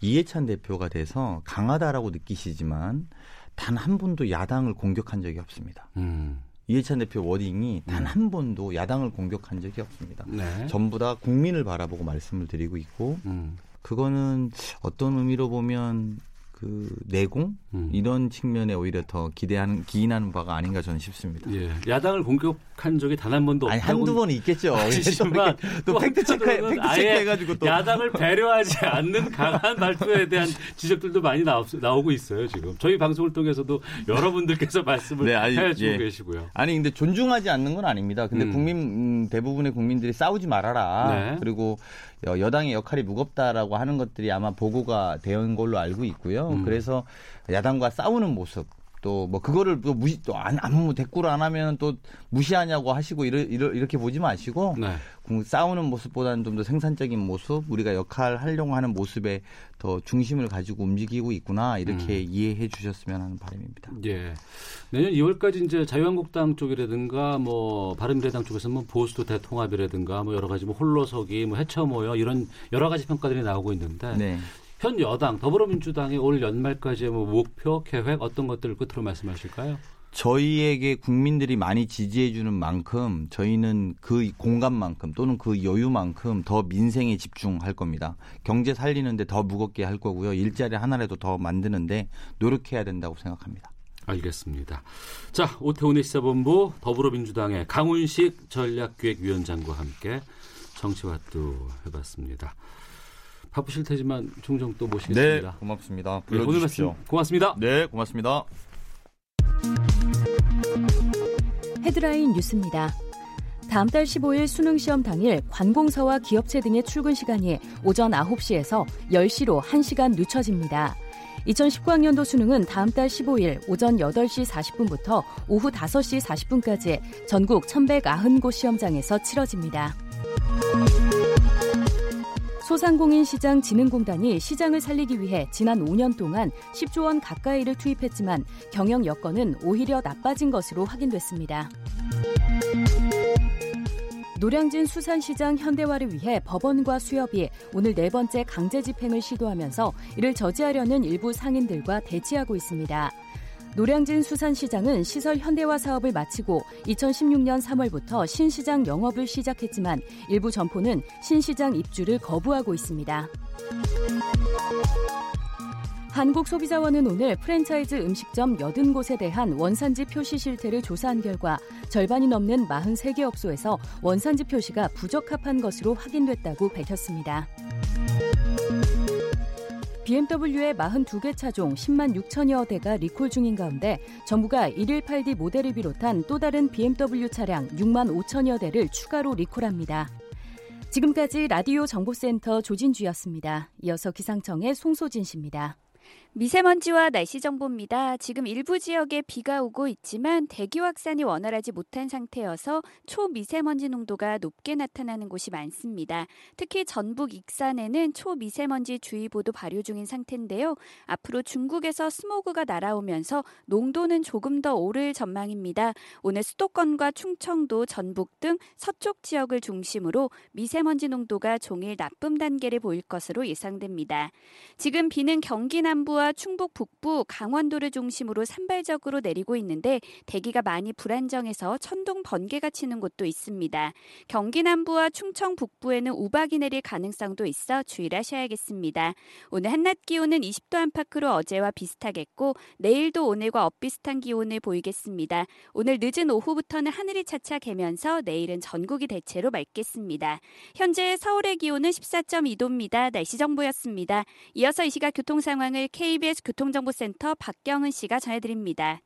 이해찬 대표가 돼서 강하다라고 느끼시지만 단 한 번도 야당을 공격한 적이 없습니다. 음. 이해찬 대표 워딩이 단한 번도 야당을 공격한 적이 없습니다. 네. 전부 다 국민을 바라보고 말씀을 드리고 있고 음. 그거는 어떤 의미로 보면 그그 내공 음. 이런 측면에 오히려 더 기대하는 기인하는 바가 아닌가 저는 싶습니다. 예. 야당을 공격한 적이 단 한 번도 아니 한두 번 있겠죠. 하지만 또, 또 fact check fact check 해 가지고 또 야당을 배려하지 않는 강한 말투에 대한 지적들도 많이 나오, 나오고 있어요 지금. 저희 방송을 통해서도 여러분들께서 말씀을 네, 아니, 해 주고 예. 계시고요. 아니 근데 존중하지 않는 건 아닙니다. 근데 음. 국민 음, 대부분의 국민들이 싸우지 말아라. 네. 그리고 여당의 역할이 무겁다라고 하는 것들이 아마 보고가 되는 걸로 알고 있고요. 음. 그래서 야당과 싸우는 모습 또 뭐 그거를 또 무시 또안 아무 대꾸를 안 하면 또 무시하냐고 하시고 이러, 이러, 이렇게 보지 마시고 네. 싸우는 모습보다는 좀 더 생산적인 모습 우리가 역할 하려고 하는 모습에 더 중심을 가지고 움직이고 있구나 이렇게 음. 이해해 주셨으면 하는 바람입니다. 예. 내년 2월까지 이제 자유한국당 쪽이라든가 뭐 바른미래당 쪽에서 뭐 보수도 대통합이라든가 뭐 여러 가지 뭐 홀로서기 뭐 해쳐 모여 이런 여러 가지 평가들이 나오고 있는데 네. 현 여당 더불어민주당의 올 연말까지의 뭐 목표 계획 어떤 것들을 끝으로 말씀하실까요? 저희에게 국민들이 많이 지지해 주는 만큼 저희는 그 공간만큼 또는 그 여유만큼 더 민생에 집중할 겁니다. 경제 살리는데 더 무겁게 할 거고요. 일자리 하나라도 더 만드는데 노력해야 된다고 생각합니다. 알겠습니다. 자, 오태훈의 시사본부 더불어민주당의 강훈식 전략기획위원장과 함께 정치화도 해봤습니다. 바쁘실 테지만 종종 또 모시겠습니다. 네, 고맙습니다. 불러주십시오. 네, 오늘 말씀 고맙습니다. 네, 고맙습니다. 헤드라인 뉴스입니다. 다음 달 15일 수능 시험 당일 관공서와 기업체 등의 출근 시간이 오전 9시에서 10시로 1시간 늦춰집니다. 2019학년도 수능은 다음 달 15일 오전 8시 40분부터 오후 5시 40분까지 전국 1,190곳 시험장에서 치러집니다. 소상공인 시장 진흥공단이 시장을 살리기 위해 지난 5년 동안 10조 원 가까이를 투입했지만 경영 여건은 오히려 나빠진 것으로 확인됐습니다. 노량진 수산시장 현대화를 위해 법원과 수협이 오늘 네 번째 강제 집행을 시도하면서 이를 저지하려는 일부 상인들과 대치하고 있습니다. 노량진 수산시장은 시설 현대화 사업을 마치고 2016년 3월부터 신시장 영업을 시작했지만 일부 점포는 신시장 입주를 거부하고 있습니다. 한국소비자원은 오늘 프랜차이즈 음식점 80곳에 대한 원산지 표시 실태를 조사한 결과 절반이 넘는 43개 업소에서 원산지 표시가 부적합한 것으로 확인됐다고 밝혔습니다. BMW의 42개 차종 10만 6천여 대가 리콜 중인 가운데 정부가 118D 모델을 비롯한 또 다른 BMW 차량 6만 5천여 대를 추가로 리콜합니다. 지금까지 라디오 정보센터 조진주였습니다. 이어서 기상청의 송소진 씨입니다. 미세먼지와 날씨 정보입니다. 지금 일부 지역에 비가 오고 있지만 대기 확산이 원활하지 못한 상태여서 초미세먼지 농도가 높게 나타나는 곳이 많습니다. 특히 전북 익산에는 초미세먼지 주의보도 발효 중인 상태인데요. 앞으로 중국에서 스모그가 날아오면서 농도는 조금 더 오를 전망입니다. 오늘 수도권과 충청도, 전북 등 서쪽 지역을 중심으로 미세먼지 농도가 종일 나쁨 단계를 보일 것으로 예상됩니다. 지금 비는 경기 남부와 서해와 충북 북부, 강원도를 중심으로 산발적으로 내리고 있는데 대기가 많이 불안정해서 천둥 번개가 치는 곳도 있습니다. 경기 남부와 충청 북부에는 우박이 내릴 가능성도 있어 주의를 하셔야겠습니다. 오늘 한낮 기온은 20도 안팎으로 어제와 비슷하겠고 내일도 오늘과 엇비슷한 기온을 보이겠습니다. 오늘 늦은 오후부터는 하늘이 차차 개면서 내일은 전국이 대체로 맑겠습니다. 현재 서울의 기온은 14.2도입니다. 날씨 정보였습니다. 이어서 이 시각 교통 상황을 K KBS 교통정보센터 박경은 씨가 전해드립니다.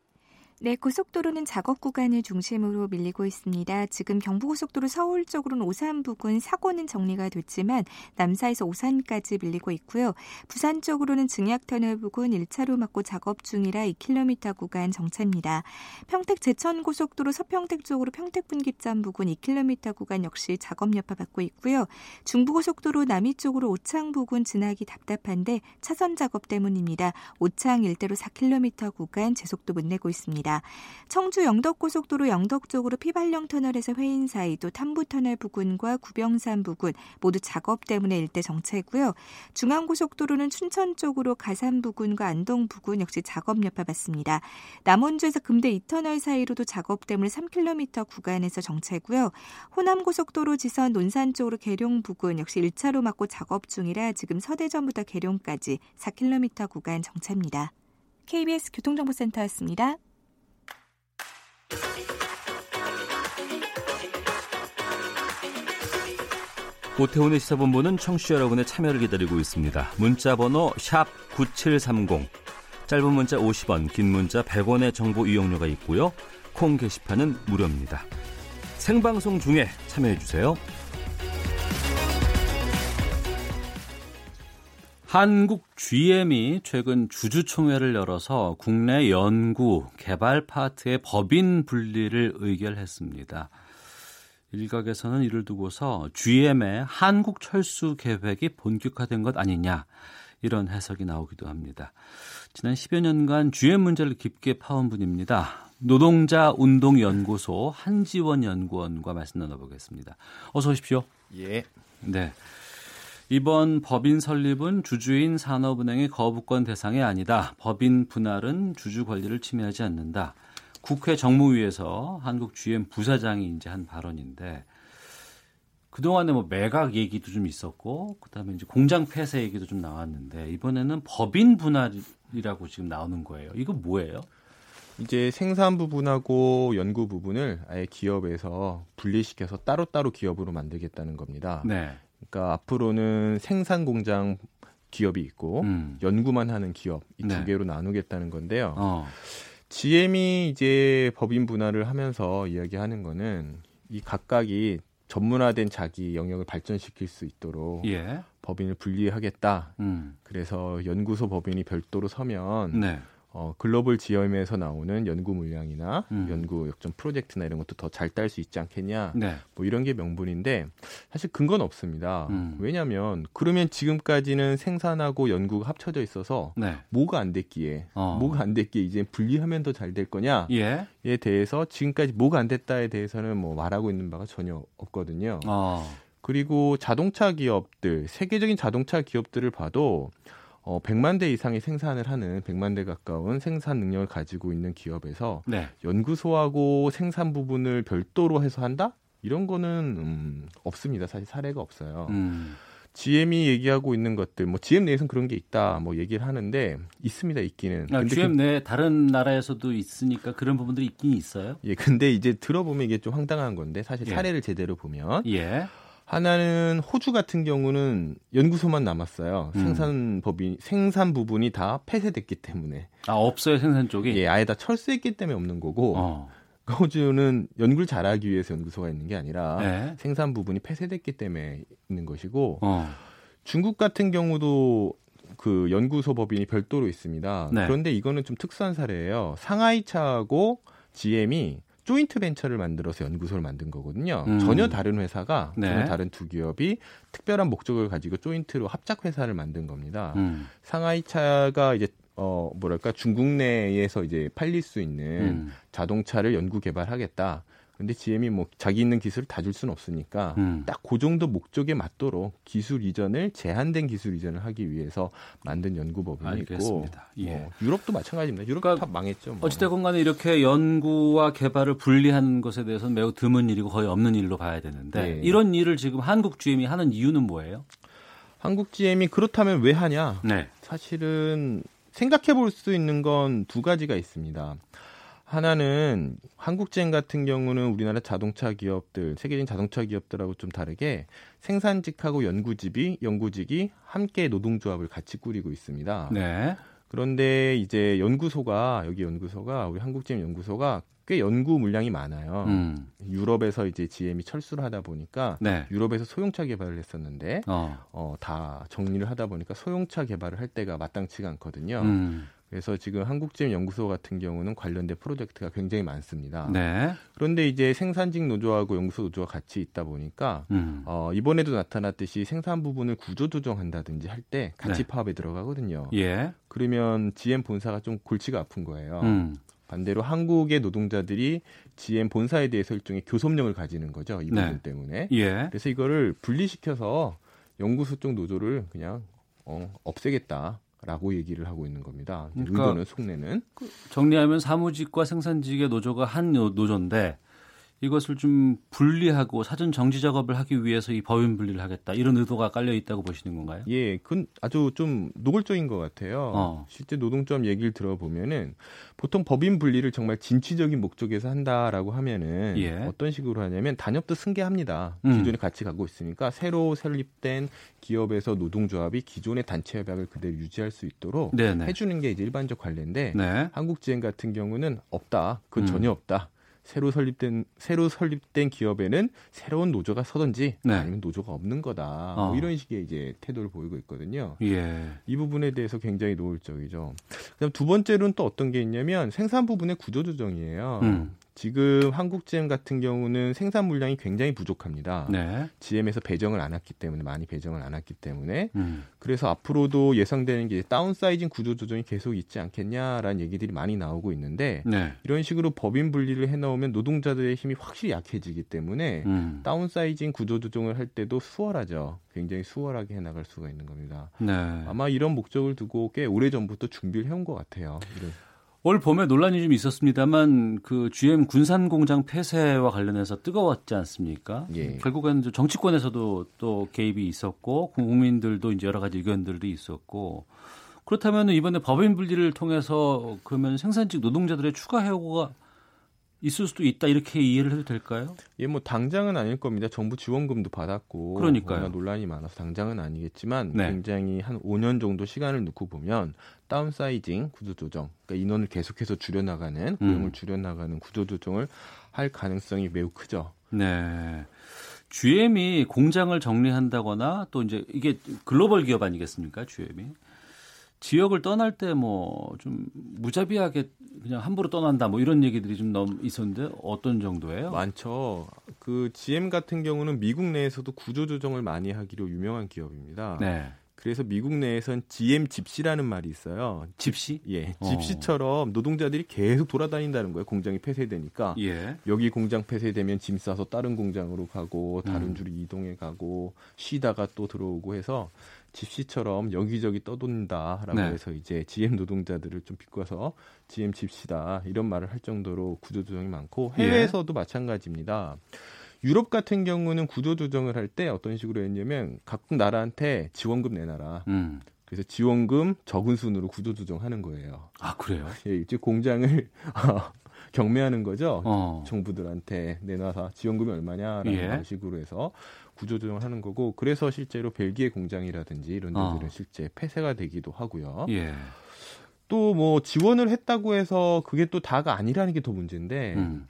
네, 고속도로는 작업 구간을 중심으로 밀리고 있습니다. 지금 경부고속도로 서울 쪽으로는 오산 부근 사고는 정리가 됐지만 남사에서 오산까지 밀리고 있고요. 부산 쪽으로는 증약터널 부근 1차로 막고 작업 중이라 2km 구간 정체입니다. 평택 제천 고속도로 서평택 쪽으로 평택 분기점 부근 2km 구간 역시 작업 여파 받고 있고요. 중부고속도로 남이 쪽으로 오창 부근 지나기 답답한데 차선 작업 때문입니다. 오창 일대로 4km 구간 제속도 못 내고 있습니다. 있습니다. 청주 영덕고속도로 영덕 쪽으로 피발령 터널에서 회인 사이 또 탐부 터널 부근과 구병산 부근 모두 작업 때문에 일대 정체고요. 중앙고속도로는 춘천 쪽으로 가산 부근과 안동 부근 역시 작업 여파 받습니다. 남원주에서 금대 2터널 사이로도 작업 때문에 3km 구간에서 정체고요. 호남고속도로 지선 논산 쪽으로 계룡 부근 역시 1차로 막고 작업 중이라 지금 서대전부터 계룡까지 4km 구간 정체입니다. KBS 교통정보센터였습니다. 오태훈의 시사본부는 청취자 여러분의 참여를 기다리고 있습니다. 문자 번호 9730, 짧은 문자 50원, 긴 문자 100원의 정보 이용료가 있고요. 콩 게시판은 무료입니다. 생방송 중에 참여해주세요. 한국 GM이 최근 주주총회를 열어서 국내 연구, 개발 파트의 법인 분리를 의결했습니다. 일각에서는 이를 두고서 GM의 한국 철수 계획이 본격화된 것 아니냐 이런 해석이 나오기도 합니다. 지난 10여 년간 GM 문제를 깊게 파온 분입니다. 노동자 운동 연구소 한지원 연구원과 말씀 나눠보겠습니다. 어서 오십시오. 예. 네. 이번 법인 설립은 주주인 산업은행의 거부권 대상이 아니다. 법인 분할은 주주 권리를 침해하지 않는다. 국회 정무위에서 한국 GM 부사장이 이제 한 발언인데 그동안에 뭐 매각 얘기도 좀 있었고 그다음에 이제 공장 폐쇄 얘기도 좀 나왔는데 이번에는 법인 분할이라고 지금 나오는 거예요. 이거 뭐예요? 이제 생산 부분하고 연구 부분을 아예 기업에서 분리시켜서 따로따로 기업으로 만들겠다는 겁니다. 네. 그러니까 앞으로는 생산 공장 기업이 있고 음. 연구만 하는 기업 이두 네. 개로 나누겠다는 건데요. 어. GM이 이제 법인 분할을 하면서 이야기하는 거는 이 각각이 전문화된 자기 영역을 발전시킬 수 있도록 예. 법인을 분리하겠다. 음. 그래서 연구소 법인이 별도로 서면 네. 어, 글로벌 지엠에서 나오는 연구 물량이나 음. 연구 역전 프로젝트나 이런 것도 더 잘 딸 수 있지 않겠냐. 네. 뭐 이런 게 명분인데 사실 근거는 없습니다. 음. 왜냐하면 그러면 지금까지는 생산하고 연구가 합쳐져 있어서 네. 뭐가 안 됐기에 어. 뭐가 안 됐기에 이제 분리하면 더 잘 될 거냐에 예. 대해서 지금까지 뭐가 안 됐다에 대해서는 뭐 말하고 있는 바가 전혀 없거든요. 어. 그리고 자동차 기업들 세계적인 자동차 기업들을 봐도 어, 100만 대 이상의 생산을 하는 100만 대 가까운 생산 능력을 가지고 있는 기업에서 네. 연구소하고 생산 부분을 별도로 해서 한다? 이런 거는 음, 없습니다. 사실 사례가 없어요. 음. GM이 얘기하고 있는 것들, 뭐 GM 내에서는 그런 게 있다, 뭐 얘기를 하는데 있습니다, 있기는. 아, GM 그, 내 다른 나라에서도 있으니까 그런 부분들이 있긴 있어요. 예, 근데 이제 들어보면 이게 좀 황당한 건데 사실 예. 사례를 예. 제대로 보면 예. 하나는 호주 같은 경우는 연구소만 남았어요. 음. 생산 법인 생산 부분이 다 폐쇄됐기 때문에. 아 없어요 생산 쪽이? 예, 아예 다 철수했기 때문에 없는 거고. 어. 호주는 연구를 잘하기 위해서 연구소가 있는 게 아니라 네. 생산 부분이 폐쇄됐기 때문에 있는 것이고. 어. 중국 같은 경우도 그 연구소 법인이 별도로 있습니다. 네. 그런데 이거는 좀 특수한 사례예요. 상하이차하고 GM이 조인트 벤처를 만들어서 연구소를 만든 거거든요. 음. 전혀 다른 회사가 네. 전혀 다른 두 기업이 특별한 목적을 가지고 조인트로 합작 회사를 만든 겁니다. 음. 상하이 차가 이제 어 뭐랄까 중국 내에서 이제 팔릴 수 있는 음. 자동차를 연구 개발하겠다. 근데 GM이 뭐 자기 있는 기술을 다 줄 수는 없으니까 음. 딱그 정도 목적에 맞도록 기술 이전을 제한된 기술 이전을 하기 위해서 만든 연구법인이 알겠습니다. 있고 예. 뭐 유럽도 마찬가지입니다. 유럽 그러니까 망했죠. 뭐. 어찌됐건 간에 이렇게 연구와 개발을 분리하는 것에 대해서는 매우 드문 일이고 거의 없는 일로 봐야 되는데 네. 이런 일을 지금 한국 GM이 하는 이유는 뭐예요? 한국 GM이 그렇다면 왜 하냐? 네. 사실은 생각해 볼 수 있는 건 두 가지가 있습니다. 하나는 한국젠 같은 경우는 우리나라 자동차 기업들, 세계적인 자동차 기업들하고 좀 다르게 생산직하고 연구직이 연구직이 함께 노동조합을 같이 꾸리고 있습니다. 네. 그런데 이제 연구소가 여기 연구소가 우리 한국젠 연구소가 꽤 연구 물량이 많아요. 음. 유럽에서 이제 GM이 철수를 하다 보니까 네. 유럽에서 소형차 개발을 했었는데 어. 어. 다 정리를 하다 보니까 소형차 개발을 할 때가 마땅치가 않거든요. 음. 그래서 지금 한국지엠 연구소 같은 경우는 관련된 프로젝트가 굉장히 많습니다. 네. 그런데 이제 생산직 노조하고 연구소 노조가 같이 있다 보니까 음. 어, 이번에도 나타났듯이 생산 부분을 구조 조정한다든지 할 때 같이 네. 파업에 들어가거든요. 예. 그러면 GM 본사가 좀 골치가 아픈 거예요. 음. 반대로 한국의 노동자들이 GM 본사에 대해서 일종의 교섭력을 가지는 거죠. 이 부분 네. 때문에. 예. 그래서 이거를 분리시켜서 연구소 쪽 노조를 그냥 어, 없애겠다. 라고 얘기를 하고 있는 겁니다. 그러니까 의도는 속내는 그 정리하면 사무직과 생산직의 노조가 한 노조인데 이것을 좀 분리하고 사전 정지 작업을 하기 위해서 이 법인 분리를 하겠다 이런 의도가 깔려 있다고 보시는 건가요? 예, 그건 아주 좀 노골적인 것 같아요. 어. 실제 노동점 얘기를 들어보면은 보통 법인 분리를 정말 진취적인 목적에서 한다라고 하면은 예. 어떤 식으로 하냐면 단협도 승계합니다. 음. 기존에 같이 가고 있으니까 새로 설립된 기업에서 노동조합이 기존의 단체 협약을 그대로 유지할 수 있도록 네네. 해주는 게 이제 일반적 관례인데 네. 한국지행 같은 경우는 없다. 그건 음. 전혀 없다. 새로 설립된 새로 설립된 기업에는 새로운 노조가 서든지 네. 아니면 노조가 없는 거다. 뭐 어. 뭐 이런 식의 이제 태도를 보이고 있거든요. 예. 이 부분에 대해서 굉장히 노골적이죠. 그다음 두 번째로는 또 어떤 게 있냐면 생산 부분의 구조 조정이에요. 음. 지금 한국 GM 같은 경우는 생산 물량이 굉장히 부족합니다. 네. GM에서 배정을 안 했기 때문에 많이 배정을 안 했기 때문에 음. 그래서 앞으로도 예상되는 게 다운사이징 구조 조정이 계속 있지 않겠냐라는 얘기들이 많이 나오고 있는데 네. 이런 식으로 법인 분리를 해놓으면 노동자들의 힘이 확실히 약해지기 때문에 음. 다운사이징 구조 조정을 할 때도 수월하죠. 굉장히 수월하게 해나갈 수가 있는 겁니다. 네. 아마 이런 목적을 두고 꽤 오래 전부터 준비를 해온 것 같아요. 이런. 올 봄에 논란이 좀 있었습니다만 그 GM 군산 공장 폐쇄와 관련해서 뜨거웠지 않습니까? 예. 결국에는 정치권에서도 또 개입이 있었고 국민들도 이제 여러 가지 의견들도 있었고 그렇다면 이번에 법인 분리를 통해서 그러면 생산직 노동자들의 추가 해고가 있을 수도 있다 이렇게 이해를 해도 될까요? 예, 뭐 당장은 아닐 겁니다. 정부 지원금도 받았고 그러니까요. 논란이 많아서 당장은 아니겠지만 네. 굉장히 한 5년 정도 시간을 놓고 보면 다운사이징 구조 조정, 그러니까 인원을 계속해서 줄여 나가는 고용을 음. 줄여 나가는 구조 조정을 할 가능성이 매우 크죠. 네. GM이 공장을 정리한다거나 또 이제 이게 글로벌 기업 아니겠습니까? GM이 지역을 떠날 때 뭐 좀 무자비하게 그냥 함부로 떠난다 뭐 이런 얘기들이 좀 너무 있었는데 어떤 정도예요? 많죠. 그 GM 같은 경우는 미국 내에서도 구조 조정을 많이 하기로 유명한 기업입니다. 네. 그래서 미국 내에선 GM 집시라는 말이 있어요. 집시? 예. 어. 집시처럼 노동자들이 계속 돌아다닌다는 거예요. 공장이 폐쇄되니까. 예. 여기 공장 폐쇄되면 짐 싸서 다른 공장으로 가고 다른 음. 줄이 이동해 가고 쉬다가 또 들어오고 해서 집시처럼 여기저기 떠돈다라고 네. 해서 이제 GM 노동자들을 좀 비꼬아서 GM 집시다 이런 말을 할 정도로 구조조정이 많고 예. 해외에서도 예. 마찬가지입니다. 유럽 같은 경우는 구조조정을 할 때 어떤 식으로 했냐면 각국 나라한테 지원금 내놔라. 음. 그래서 지원금 적은 순으로 구조조정하는 거예요. 아 그래요? 예, 즉 공장을 어, 경매하는 거죠. 어. 정부들한테 내놔서 지원금이 얼마냐라는 예. 방식으로 해서 구조조정을 하는 거고 그래서 실제로 벨기에 공장이라든지 이런 데들은 어. 실제 폐쇄가 되기도 하고요. 예. 또뭐 지원을 했다고 해서 그게 또 다가 아니라는 게 더 문제인데 음.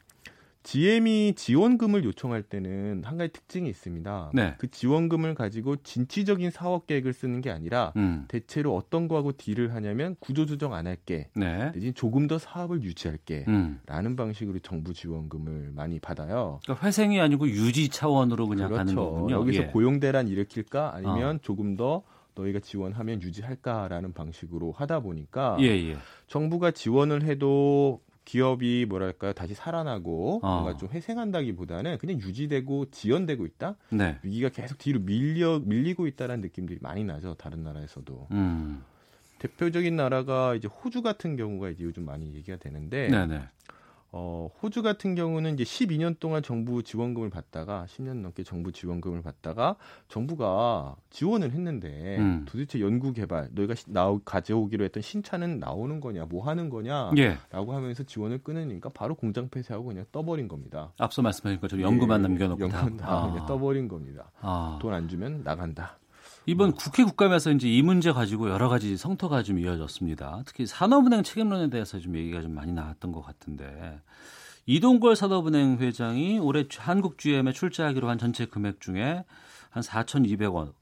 GM이 지원금을 요청할 때는 한 가지 특징이 있습니다. 네. 그 지원금을 가지고 진취적인 사업 계획을 쓰는 게 아니라 음. 대체로 어떤 거하고 딜을 하냐면 구조조정 안 할게. 네. 대신 조금 더 사업을 유지할게. 음. 라는 방식으로 정부 지원금을 많이 받아요. 그러니까 회생이 아니고 유지 차원으로 그냥 그렇죠. 가는 거군요. 여기서 예. 고용 대란 일으킬까 아니면 어. 조금 더 너희가 지원하면 유지할까라는 방식으로 하다 보니까 예, 예. 정부가 지원을 해도 기업이 뭐랄까 다시 살아나고 어. 뭔가 좀 회생한다기보다는 그냥 유지되고 지연되고 있다. 네. 위기가 계속 뒤로 밀려 밀리고 있다라는 느낌들이 많이 나죠. 다른 나라에서도. 음. 대표적인 나라가 이제 호주 같은 경우가 이제 요즘 많이 얘기가 되는데 네네. 어, 호주 같은 경우는 이제 12년 동안 정부 지원금을 받다가 10년 넘게 정부 지원금을 받다가 정부가 지원을 했는데 음. 도대체 연구 개발 너희가 나오 가져오기로 했던 신차는 나오는 거냐 뭐 하는 거냐라고 예. 하면서 지원을 끊으니까 바로 공장 폐쇄하고 그냥 떠버린 겁니다. 앞서 말씀하신 것처럼 연구만 예, 남겨놓고 연구만 다, 다 아. 떠버린 겁니다. 아. 돈안 주면 나간다. 이번 국회 국감에서 이제 이 문제 가지고 여러 가지 성토가 좀 이어졌습니다. 특히 산업은행 책임론에 대해서 좀 얘기가 좀 많이 나왔던 것 같은데 이동걸 산업은행 회장이 올해 한국 GM에 출자하기로 한 전체 금액 중에 한 4,200원,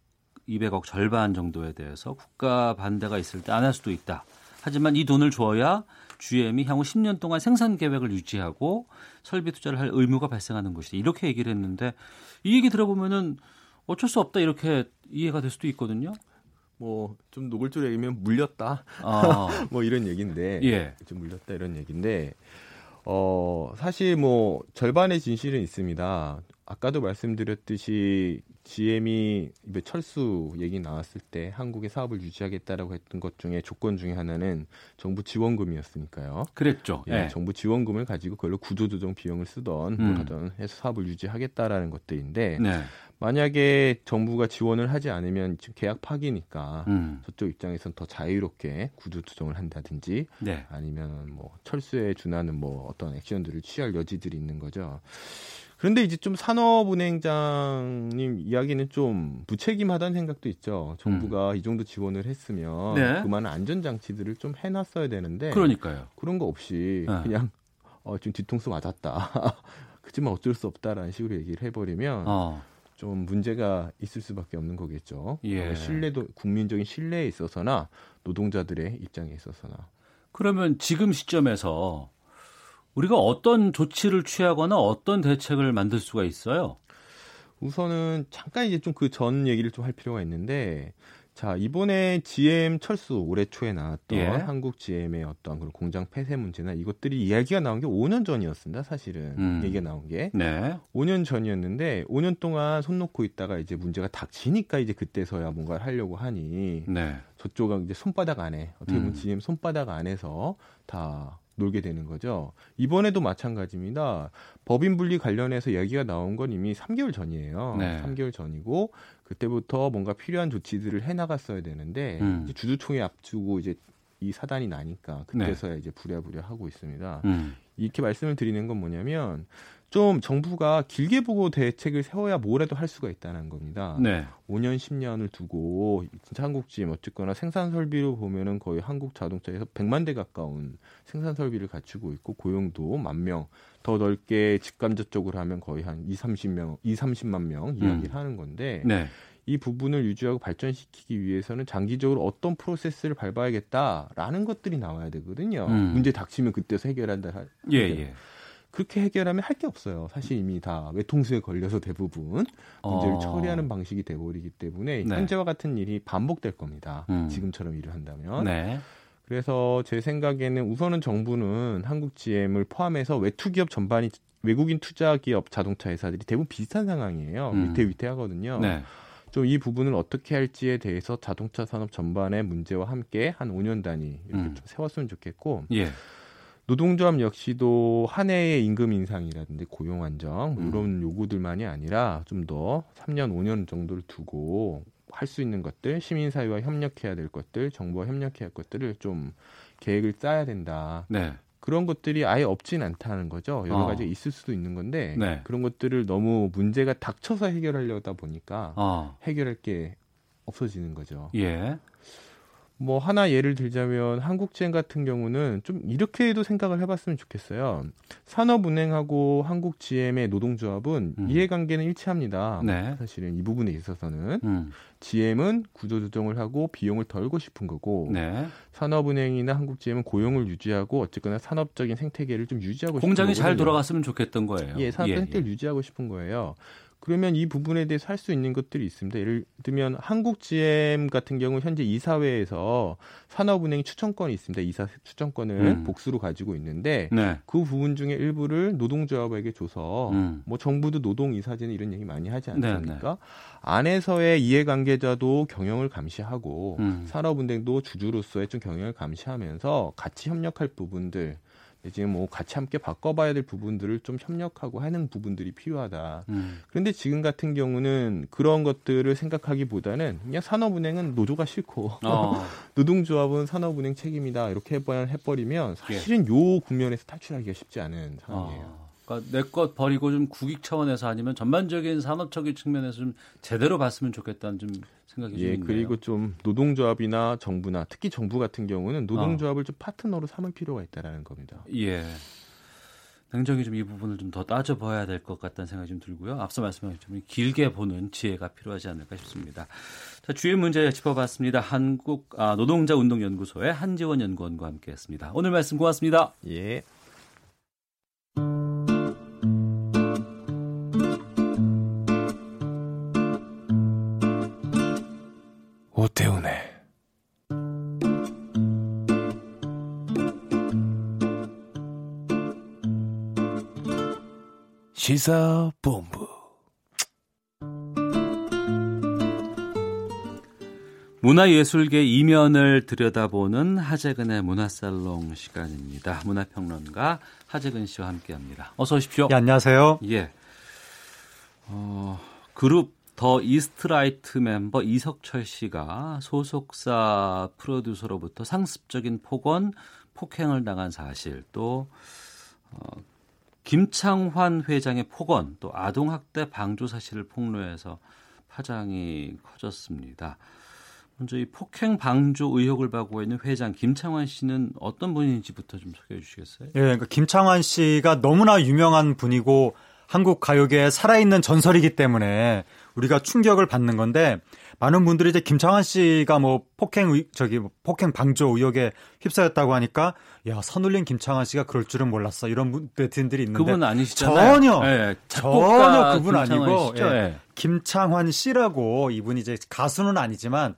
200억 절반 정도에 대해서 국가 반대가 있을 때 안 할 수도 있다. 하지만 이 돈을 줘야 GM이 향후 10년 동안 생산 계획을 유지하고 설비 투자를 할 의무가 발생하는 것이다. 이렇게 얘기를 했는데 이 얘기 들어보면은 어쩔 수 없다 이렇게 이해가 될 수도 있거든요. 뭐 좀 노골적으로 얘기하면 물렸다. 어. 뭐 이런 얘기인데 예. 좀 물렸다 이런 얘기인데 어 사실 뭐 절반의 진실은 있습니다. 아까도 말씀드렸듯이 GM이 철수 얘기 나왔을 때 한국의 사업을 유지하겠다라고 했던 것 중에 조건 중에 하나는 정부 지원금이었으니까요. 그랬죠. 예, 네. 정부 지원금을 가지고 그걸로 구조조정 비용을 쓰던 음. 뭘 하던 해서 사업을 유지하겠다라는 것들인데 네. 만약에 정부가 지원을 하지 않으면 계약 파기니까 음. 저쪽 입장에서는 더 자유롭게 구조 조정을 한다든지 네. 아니면 뭐 철수에 준하는 뭐 어떤 액션들을 취할 여지들이 있는 거죠. 그런데 이제 좀 산업은행장님 이야기는 좀 무책임하다는 생각도 있죠. 정부가 음. 이 정도 지원을 했으면 네. 그만한 안전 장치들을 좀 해놨어야 되는데 그러니까요. 그런 거 없이 네. 그냥 어, 지금 뒤통수 맞았다. 그지만 어쩔 수 없다라는 식으로 얘기를 해버리면 어. 좀 문제가 있을 수밖에 없는 거겠죠. 예. 신뢰도 국민적인 신뢰에 있어서나 노동자들의 입장에 있어서나. 그러면 지금 시점에서 우리가 어떤 조치를 취하거나 어떤 대책을 만들 수가 있어요? 우선은 잠깐 이제 좀 그 전 얘기를 좀 할 필요가 있는데 자 이번에 GM 철수 올해 초에 나왔던 예. 한국 GM의 어떤 그런 공장 폐쇄 문제나 이것들이 이야기가 나온 게 5년 전이었습니다 사실은 음. 얘기가 나온 게 네. 5년 전이었는데 5년 동안 손 놓고 있다가 이제 문제가 닥치니까 이제 그때서야 뭔가를 하려고 하니 네. 저쪽은 이제 손바닥 안에 어떻게 보면 음. GM 손바닥 안에서 다 놀게 되는 거죠. 이번에도 마찬가지입니다. 법인 분리 관련해서 얘기가 나온 건 이미 3개월 전이에요. 네. 3개월 전이고 그때부터 뭔가 필요한 조치들을 해 나갔어야 되는데 음. 주주총회 앞두고 이제 이 사단이 나니까 그때서야 네. 이제 부랴부랴 하고 있습니다. 음. 이렇게 말씀을 드리는 건 뭐냐면 좀 정부가 길게 보고 대책을 세워야 뭐라도 할 수가 있다는 겁니다. 네. 5년, 10년을 두고 진짜 한국 GM 어쨌거나 생산 설비로 보면은 거의 한국 자동차에서 100만 대 가까운 생산 설비를 갖추고 있고 고용도 만 명, 더 넓게 직감적 쪽으로 하면 거의 한 2, 30명, 2, 30만 명 이야기를 음. 하는 건데 네. 이 부분을 유지하고 발전시키기 위해서는 장기적으로 어떤 프로세스를 밟아야겠다라는 것들이 나와야 되거든요. 음. 문제 닥치면 그때서 해결한다. 예, 예. 그렇게 해결하면 할 게 없어요. 사실 이미 다 외통수에 걸려서 대부분 문제를 어. 처리하는 방식이 돼버리기 때문에 네. 현재와 같은 일이 반복될 겁니다. 음. 지금처럼 일을 한다면. 네. 그래서 제 생각에는 우선은 정부는 한국 GM을 포함해서 외투 기업 전반이 외국인 투자 기업 자동차 회사들이 대부분 비슷한 상황이에요. 음. 위태위태하거든요. 네. 좀이 부분을 어떻게 할지에 대해서 자동차 산업 전반의 문제와 함께 한 5년 단위 이렇게 음. 좀 세웠으면 좋겠고. 예. 노동조합 역시도 한 해의 임금 인상이라든지 고용 안정 뭐 음. 이런 요구들만이 아니라 좀 더 3년 5년 정도를 두고 할 수 있는 것들 시민사회와 협력해야 될 것들 정부와 협력해야 할 것들을 좀 계획을 짜야 된다. 네. 그런 것들이 아예 없진 않다는 거죠. 여러 어. 가지 있을 수도 있는 건데 네. 그런 것들을 너무 문제가 닥쳐서 해결하려다 보니까 어. 해결할 게 없어지는 거죠. 예. 뭐 하나 예를 들자면 한국젠 같은 경우는 좀 이렇게도 생각을 해봤으면 좋겠어요. 산업은행하고 한국GM의 노동조합은 음. 이해관계는 일치합니다. 네. 사실은 이 부분에 있어서는 음. GM은 구조조정을 하고 비용을 덜고 싶은 거고 네. 산업은행이나 한국GM은 고용을 유지하고 어쨌거나 산업적인 생태계를 좀 유지하고 공장이 잘 돌아갔으면 좋겠던 거예요. 예, 산업 예, 생태계를 예. 유지하고 싶은 거예요. 그러면 이 부분에 대해서 할 수 있는 것들이 있습니다. 예를 들면 한국 GM 같은 경우 현재 이사회에서 산업은행이 추천권이 있습니다. 이사 추천권을 음. 복수로 가지고 있는데 네. 그 부분 중에 일부를 노동조합에게 줘서 음. 뭐 정부도 노동 이사제는 이런 얘기 많이 하지 않습니까? 네, 네. 안에서의 이해관계자도 경영을 감시하고 음. 산업은행도 주주로서의 좀 경영을 감시하면서 같이 협력할 부분들 지금 뭐 같이 함께 바꿔봐야 될 부분들을 좀 협력하고 하는 부분들이 필요하다. 음. 그런데 지금 같은 경우는 그런 것들을 생각하기보다는 그냥 산업은행은 노조가 싫고 어. 노동조합은 산업은행 책임이다 이렇게 해버리면 예. 사실은 예. 요 국면에서 탈출하기가 쉽지 않은 상황이에요. 어. 그러니까 내것 버리고 좀 국익 차원에서 아니면 전반적인 산업적인 측면에서 좀 제대로 봤으면 좋겠다는 좀 생각이 예, 좀 그리고 좀 노동조합이나 정부나 특히 정부 같은 경우는 노동조합을 어. 좀 파트너로 삼을 필요가 있다라는 겁니다. 예. 냉정히 좀 이 부분을 좀 더 따져봐야 될 것 같다는 생각이 좀 들고요. 앞서 말씀하신 좀 길게 보는 지혜가 필요하지 않을까 싶습니다. 자, 주요 문제 짚어봤습니다. 한국 아, 노동자 운동 연구소의 한지원 연구원과 함께했습니다. 오늘 말씀 고맙습니다. 예. 오태훈의 시사본부 문화예술계 이면을 들여다보는 하재근의 문화살롱 시간입니다. 문화평론가 하재근 씨와 함께합니다. 어서 오십시오. 예, 안녕하세요. 예. 어, 그룹 더 이스트라이트 멤버 이석철 씨가 소속사 프로듀서로부터 상습적인 폭언, 폭행을 당한 사실, 또 어, 김창환 회장의 폭언, 또 아동학대 방조 사실을 폭로해서 파장이 커졌습니다. 먼저 이 폭행 방조 의혹을 받고 있는 회장 김창환 씨는 어떤 분인지부터 좀 소개해 주시겠어요? 예, 그러니까 김창환 씨가 너무나 유명한 분이고 한국 가요계에 살아있는 전설이기 때문에 우리가 충격을 받는 건데 많은 분들이 이제 김창환 씨가 뭐 폭행 의, 저기 뭐 폭행 방조 의혹에 휩싸였다고 하니까 야 선울림 김창환 씨가 그럴 줄은 몰랐어 이런 네티즌들이 있는데 그분 아니시잖아요. 전혀 네, 전혀 그분 아니고 예, 네. 김창환 씨라고 이분이 이제 가수는 아니지만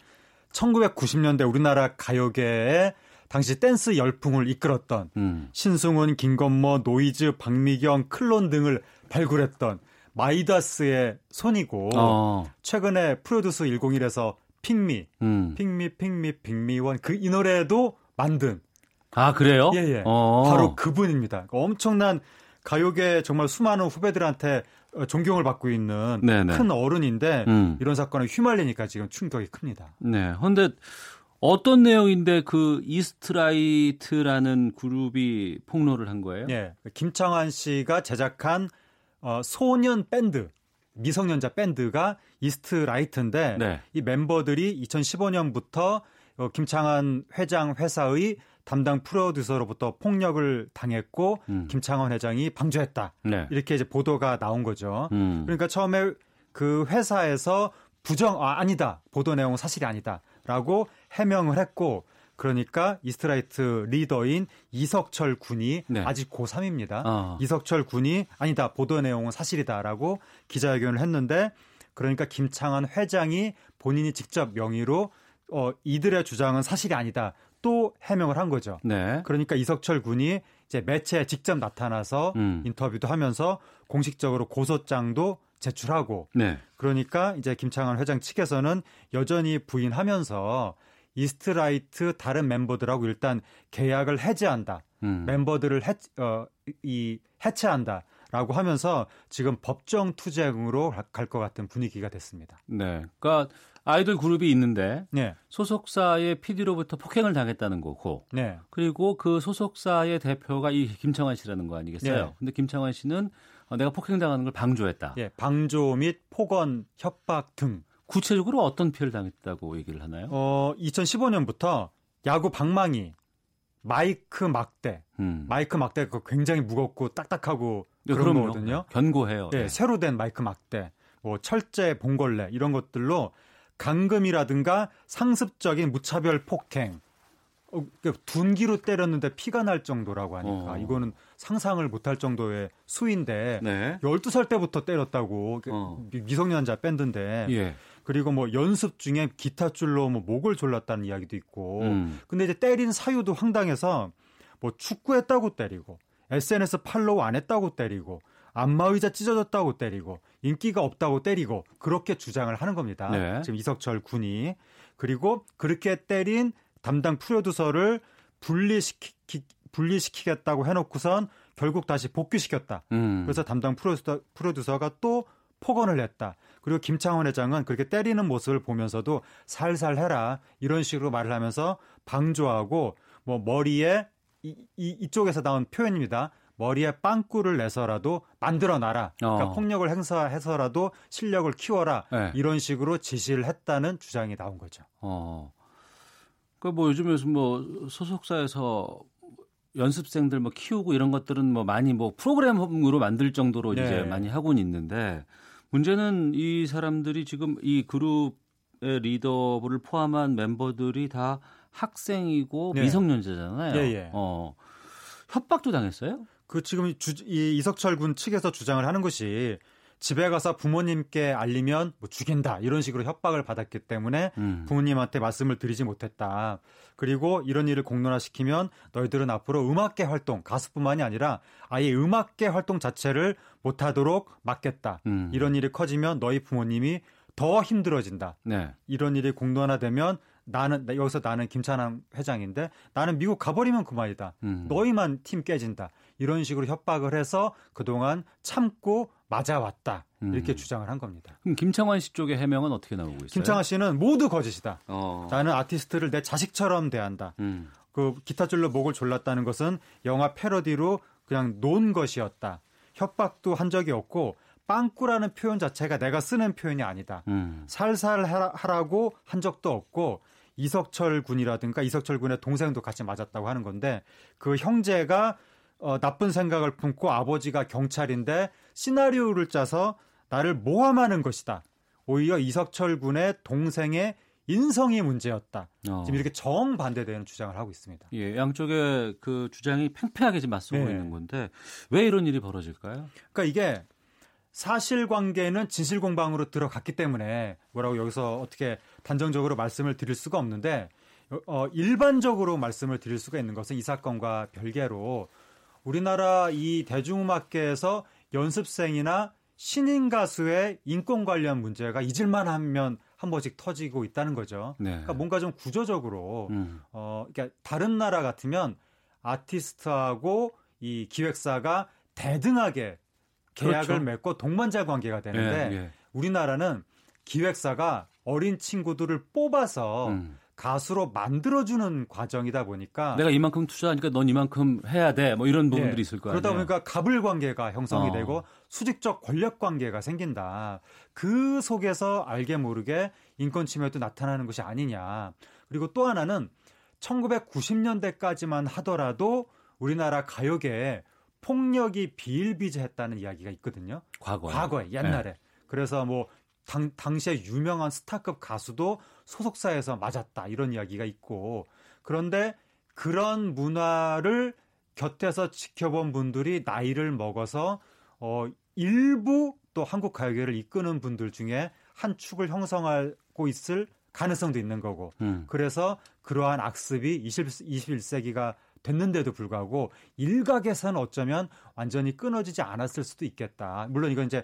1990년대 우리나라 가요계에 당시 댄스 열풍을 이끌었던 음. 신승훈, 김건모, 노이즈, 박미경, 클론 등을 발굴했던 마이다스의 손이고 어. 최근에 프로듀스 101에서 핑미, 음. 핑미, 핑미, 핑미원 그 이 노래도 만든 아 그래요? 예예. 예. 어. 바로 그분입니다. 엄청난 가요계 정말 수많은 후배들한테 존경을 받고 있는 네네. 큰 어른인데 음. 이런 사건에 휘말리니까 지금 충격이 큽니다. 네. 근데 어떤 내용인데 그 이스트라이트라는 그룹이 폭로를 한 거예요? 예. 김창환 씨가 제작한 어, 소년 밴드 미성년자 밴드가 이스트 라이트인데 네. 이 멤버들이 2015년부터 어, 김창환 회장 회사의 담당 프로듀서로부터 폭력을 당했고 음. 김창환 회장이 방조했다. 네. 이렇게 이제 보도가 나온 거죠. 음. 그러니까 처음에 그 회사에서 부정 아, 아니다. 보도 내용은 사실이 아니다라고 해명을 했고 그러니까 이스트라이트 리더인 이석철 군이 네. 아직 고3입니다. 어. 이석철 군이 아니다. 보도 내용은 사실이다라고 기자회견을 했는데 그러니까 김창환 회장이 본인이 직접 명의로 어, 이들의 주장은 사실이 아니다. 또 해명을 한 거죠. 네. 그러니까 이석철 군이 이제 매체에 직접 나타나서 음. 인터뷰도 하면서 공식적으로 고소장도 제출하고 네. 그러니까 이제 김창환 회장 측에서는 여전히 부인하면서 이스트라이트 다른 멤버들하고 일단 계약을 해지한다. 음. 멤버들을 해, 어, 이 해체한다 라고 하면서 지금 법정 투쟁으로 갈 것 같은 분위기가 됐습니다. 네. 그러니까 아이돌 그룹이 있는데 네. 소속사의 PD로부터 폭행을 당했다는 거고 네. 그리고 그 소속사의 대표가 이 김창완 씨라는 거 아니겠어요? 네. 근데 김창완 씨는 어, 내가 폭행당하는 걸 방조했다. 예, 방조 및 폭언, 협박 등 구체적으로 어떤 피해를 당했다고 얘기를 하나요? 어, 2015년부터 야구 방망이, 마이크 막대, 음. 마이크 막대가 굉장히 무겁고 딱딱하고 네, 그런 그럼요. 거거든요. 견고해요. 네, 네. 새로 된 마이크 막대, 뭐 철제, 봉골레 이런 것들로 강금이라든가 상습적인 무차별 폭행, 어, 그러니까 둔기로 때렸는데 피가 날 정도라고 하니까 어. 이거는 상상을 못할 정도의 수인데 네. 12살 때부터 때렸다고 그 어. 미성년자 밴드인데 예. 그리고 뭐 연습 중에 기타 줄로 뭐 목을 졸랐다는 이야기도 있고 음. 근데 이제 때린 사유도 황당해서 뭐 축구했다고 때리고 SNS 팔로우 안 했다고 때리고 안마의자 찢어졌다고 때리고 인기가 없다고 때리고 그렇게 주장을 하는 겁니다. 네. 지금 이석철 군이 그리고 그렇게 때린 담당 프로듀서를 분리시키 분리시키겠다고 해놓고선 결국 다시 복귀시켰다. 음. 그래서 담당 프로듀서, 프로듀서가 또 폭언을 했다. 그리고 김창원 회장은 그렇게 때리는 모습을 보면서도 살살 해라 이런 식으로 말을 하면서 방조하고 뭐 머리에 이, 이, 이쪽에서 나온 표현입니다. 머리에 빵꾸를 내서라도 만들어 놔라. 그러니까 어. 폭력을 행사해서라도 실력을 키워라. 네. 이런 식으로 지시를 했다는 주장이 나온 거죠. 어. 그뭐 요즘에 뭐 소속사에서 연습생들 뭐 키우고 이런 것들은 뭐 많이 뭐 프로그램으로 만들 정도로 네. 이제 많이 하고는 있는데 문제는 이 사람들이 지금 이 그룹의 리더를 포함한 멤버들이 다 학생이고 네. 미성년자잖아요. 예, 예. 어. 협박도 당했어요? 그 지금 주, 이 이석철 군 측에서 주장을 하는 것이 집에 가서 부모님께 알리면 뭐 죽인다 이런 식으로 협박을 받았기 때문에 음. 부모님한테 말씀을 드리지 못했다. 그리고 이런 일을 공론화시키면 너희들은 앞으로 음악계 활동 가수뿐만이 아니라 아예 음악계 활동 자체를 못하도록 막겠다. 음. 이런 일이 커지면 너희 부모님이 더 힘들어진다. 네. 이런 일이 공론화되면 나는 여기서 나는 김찬환 회장인데 나는 미국 가버리면 그만이다. 음. 너희만 팀 깨진다. 이런 식으로 협박을 해서 그동안 참고 맞아왔다. 이렇게 음. 주장을 한 겁니다. 그럼 김창완 씨 쪽의 해명은 어떻게 나오고 있어요? 김창완 씨는 모두 거짓이다. 어. 나는 아티스트를 내 자식처럼 대한다. 음. 그 기타 줄로 목을 졸랐다는 것은 영화 패러디로 그냥 논 것이었다. 협박도 한 적이 없고 빵꾸라는 표현 자체가 내가 쓰는 표현이 아니다. 음. 살살 하라고 한 적도 없고 이석철 군이라든가 이석철 군의 동생도 같이 맞았다고 하는 건데 그 형제가 어, 나쁜 생각을 품고 아버지가 경찰인데 시나리오를 짜서 나를 모함하는 것이다. 오히려 이석철 군의 동생의 인성이 문제였다. 어. 지금 이렇게 정반대되는 주장을 하고 있습니다. 예, 양쪽의 그 주장이 팽팽하게 지금 맞서고 네. 있는 건데 왜 이런 일이 벌어질까요? 그러니까 이게 사실관계는 진실공방으로 들어갔기 때문에 뭐라고 여기서 어떻게 단정적으로 말씀을 드릴 수가 없는데 어, 일반적으로 말씀을 드릴 수가 있는 것은 이 사건과 별개로 우리나라 이 대중음악계에서 연습생이나 신인 가수의 인권 관련 문제가 잊을만 하면 한 번씩 터지고 있다는 거죠. 네. 그러니까 뭔가 좀 구조적으로 음. 어 그러니까 다른 나라 같으면 아티스트하고 이 기획사가 대등하게 계약을 그렇죠. 맺고 동반자 관계가 되는데 예, 예. 우리나라는 기획사가 어린 친구들을 뽑아서 음. 가수로 만들어주는 과정이다 보니까 내가 이만큼 투자하니까 넌 이만큼 해야 돼 뭐 이런 부분들이 예. 있을 거예요. 그러다 보니까 갑을 관계가 형성이 어. 되고 수직적 권력 관계가 생긴다. 그 속에서 알게 모르게 인권 침해도 나타나는 것이 아니냐. 그리고 또 하나는 1990년대까지만 하더라도 우리나라 가요계에 폭력이 비일비재했다는 이야기가 있거든요. 과거에. 과거에 옛날에. 네. 그래서 뭐 당, 당시에 유명한 스타급 가수도 소속사에서 맞았다 이런 이야기가 있고 그런데 그런 문화를 곁에서 지켜본 분들이 나이를 먹어서 어 일부 또 한국 가요계를 이끄는 분들 중에 한 축을 형성하고 있을 가능성도 있는 거고. 음. 그래서 그러한 악습이 20, 21세기가 됐는데도 불구하고 일각에서는 어쩌면 완전히 끊어지지 않았을 수도 있겠다. 물론 이건 이제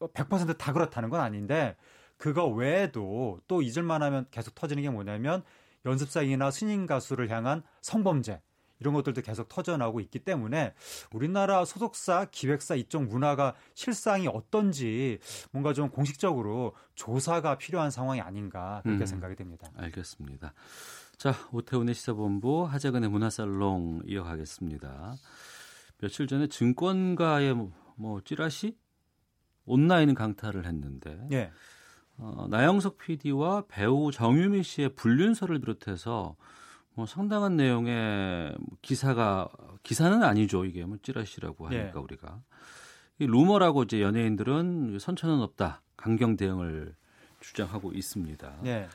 100%다 그렇다는 건 아닌데 그거 외에도 또 잊을만 하면 계속 터지는 게 뭐냐면 연습생이나 신인 가수를 향한 성범죄 이런 것들도 계속 터져나오고 있기 때문에 우리나라 소속사, 기획사 이쪽 문화가 실상이 어떤지 뭔가 좀 공식적으로 조사가 필요한 상황이 아닌가 그렇게 음, 생각이 됩니다. 알겠습니다. 자, 오태훈의 시사본부 하재근의 문화살롱 이어가겠습니다. 며칠 전에 증권가의 뭐, 뭐 찌라시 온라인 강탈을 했는데 예. 어, 나영석 PD와 배우 정유미 씨의 불륜설을 비롯해서 뭐 상당한 내용의 기사가 기사는 아니죠 이게 뭐 찌라시라고 하니까 예. 우리가 이 루머라고 이제 연예인들은 선처는 없다 강경 대응을 주장하고 있습니다. 예.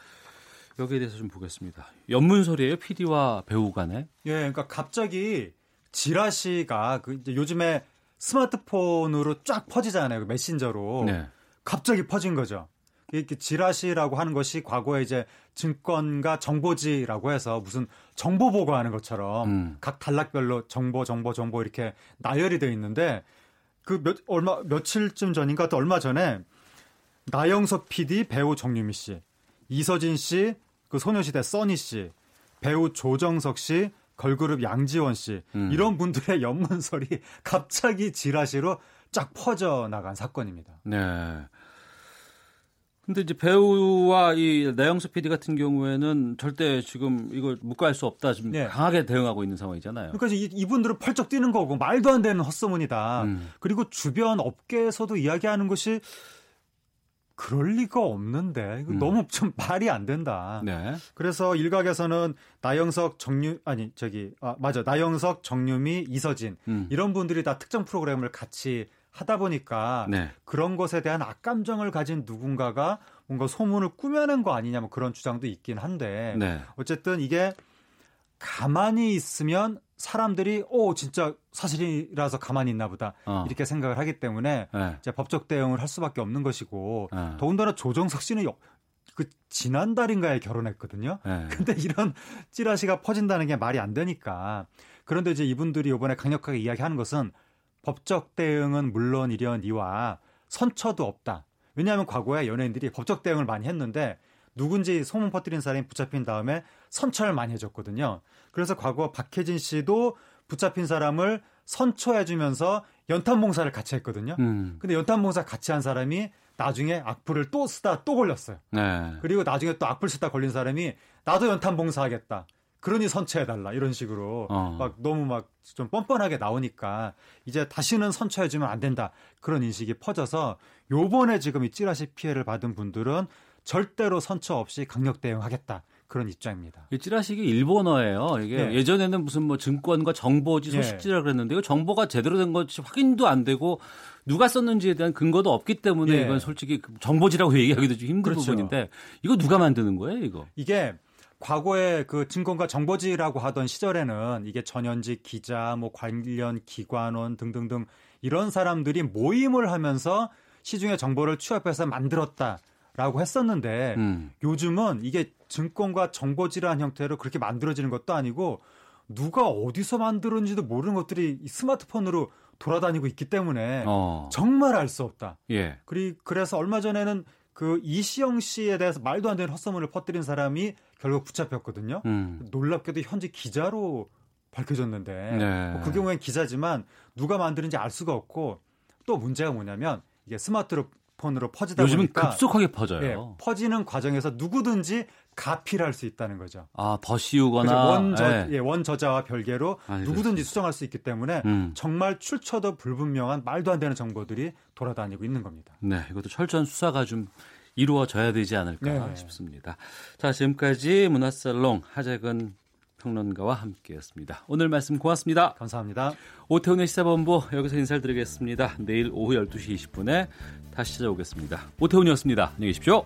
여기에 대해서 좀 보겠습니다. 연문설이에요, PD와 배우 간에? 예, 그러니까 갑자기 지라시가 그 이제 요즘에 스마트폰으로 쫙 퍼지잖아요, 그 메신저로. 네. 갑자기 퍼진 거죠. 이렇게 지라시라고 하는 것이 과거에 이제 증권과 정보지라고 해서 무슨 정보 보고하는 것처럼 음. 각 단락별로 정보, 정보, 정보 이렇게 나열이 되어 있는데 그 몇, 얼마, 며칠쯤 전인가 또 얼마 전에 나영석 PD, 배우 정유미 씨, 이서진 씨, 그 소녀시대 써니 씨, 배우 조정석 씨, 걸그룹 양지원 씨 음. 이런 분들의 연문설이 갑자기 지라시로 쫙 퍼져 나간 사건입니다. 네. 근데 이제 배우와 이 나영수 PD 같은 경우에는 절대 지금 이걸 묵과할 수 없다 지금 네. 강하게 대응하고 있는 상황이잖아요. 그러니까 이, 분들은 펄쩍 뛰는 거고 말도 안 되는 헛소문이다. 음. 그리고 주변 업계에서도 이야기하는 것이 그럴 리가 없는데 이거 음. 너무 좀 말이 안 된다. 네. 그래서 일각에서는 나영석 정유 아니 저기 아 맞아 나영석 정유미 이서진 음. 이런 분들이 다 특정 프로그램을 같이 하다 보니까 네. 그런 것에 대한 악감정을 가진 누군가가 뭔가 소문을 꾸며낸 거 아니냐 뭐 그런 주장도 있긴 한데 네. 어쨌든 이게 가만히 있으면 사람들이 오 진짜 사실이라서 가만히 있나 보다 어. 이렇게 생각을 하기 때문에 네. 이제 법적 대응을 할 수밖에 없는 것이고 네. 더군다나 조정석 씨는 그 지난달인가에 결혼했거든요. 네. 근데 이런 찌라시가 퍼진다는 게 말이 안 되니까 그런데 이제 이분들이 이번에 강력하게 이야기하는 것은 법적 대응은 물론이려니와 선처도 없다. 왜냐하면 과거에 연예인들이 법적 대응을 많이 했는데 누군지 소문 퍼뜨린 사람이 붙잡힌 다음에 선처를 많이 해줬거든요. 그래서 과거 박혜진 씨도 붙잡힌 사람을 선처해주면서 연탄봉사를 같이 했거든요. 음. 근데 연탄봉사 같이 한 사람이 나중에 악플을 또 쓰다 또 걸렸어요. 네. 그리고 나중에 또 악플 쓰다 걸린 사람이 나도 연탄봉사 하겠다. 그러니 선처해달라 이런 식으로 어. 막 너무 막 좀 뻔뻔하게 나오니까 이제 다시는 선처해주면 안 된다 그런 인식이 퍼져서 요번에 지금 이 찌라시 피해를 받은 분들은 절대로 선처 없이 강력 대응하겠다. 그런 입장입니다. 이 찌라시기 일본어예요. 이게 네. 예전에는 무슨 뭐 증권과 정보지 소식지라 그랬는데 요 정보가 제대로 된 것이 확인도 안 되고 누가 썼는지에 대한 근거도 없기 때문에 네. 이건 솔직히 정보지라고 얘기하기도 좀 힘든 그렇죠. 부분인데 이거 누가 만드는 거예요, 이거? 이게 과거에 그 증권과 정보지라고 하던 시절에는 이게 전현직 기자, 뭐 관련 기관원 등등등 이런 사람들이 모임을 하면서 시중의 정보를 취합해서 만들었다 라고 했었는데 음. 요즘은 이게 증권과 정보지라는 형태로 그렇게 만들어지는 것도 아니고 누가 어디서 만들었는지도 모르는 것들이 스마트폰으로 돌아다니고 있기 때문에 어. 정말 알 수 없다. 예. 그리 그래서 얼마 전에는 그 이시영 씨에 대해서 말도 안 되는 헛소문을 퍼뜨린 사람이 결국 붙잡혔거든요. 음. 놀랍게도 현재 기자로 밝혀졌는데 네. 뭐 그 경우엔 기자지만 누가 만드는지 알 수가 없고 또 문제가 뭐냐면 이게 스마트 폰으로 퍼지다 요즘은 보니까 급속하게 퍼져요. 예, 퍼지는 과정에서 누구든지 가필할 수 있다는 거죠. 아, 버시우거나 원저 네. 예, 원저자와 별개로 아, 누구든지 수정할 수 있기 때문에 음. 정말 출처도 불분명한 말도 안 되는 정보들이 돌아다니고 있는 겁니다. 네, 이것도 철저한 수사가 좀 이루어져야 되지 않을까 네. 싶습니다. 자, 지금까지 문화살롱 하재근 평론가와 함께했습니다. 오늘 말씀 고맙습니다. 감사합니다. 오태훈의 시사본부 여기서 인사를 드리겠습니다. 내일 오후 12시 20분에 다시 찾아오겠습니다. 오태훈이었습니다. 안녕히 계십시오.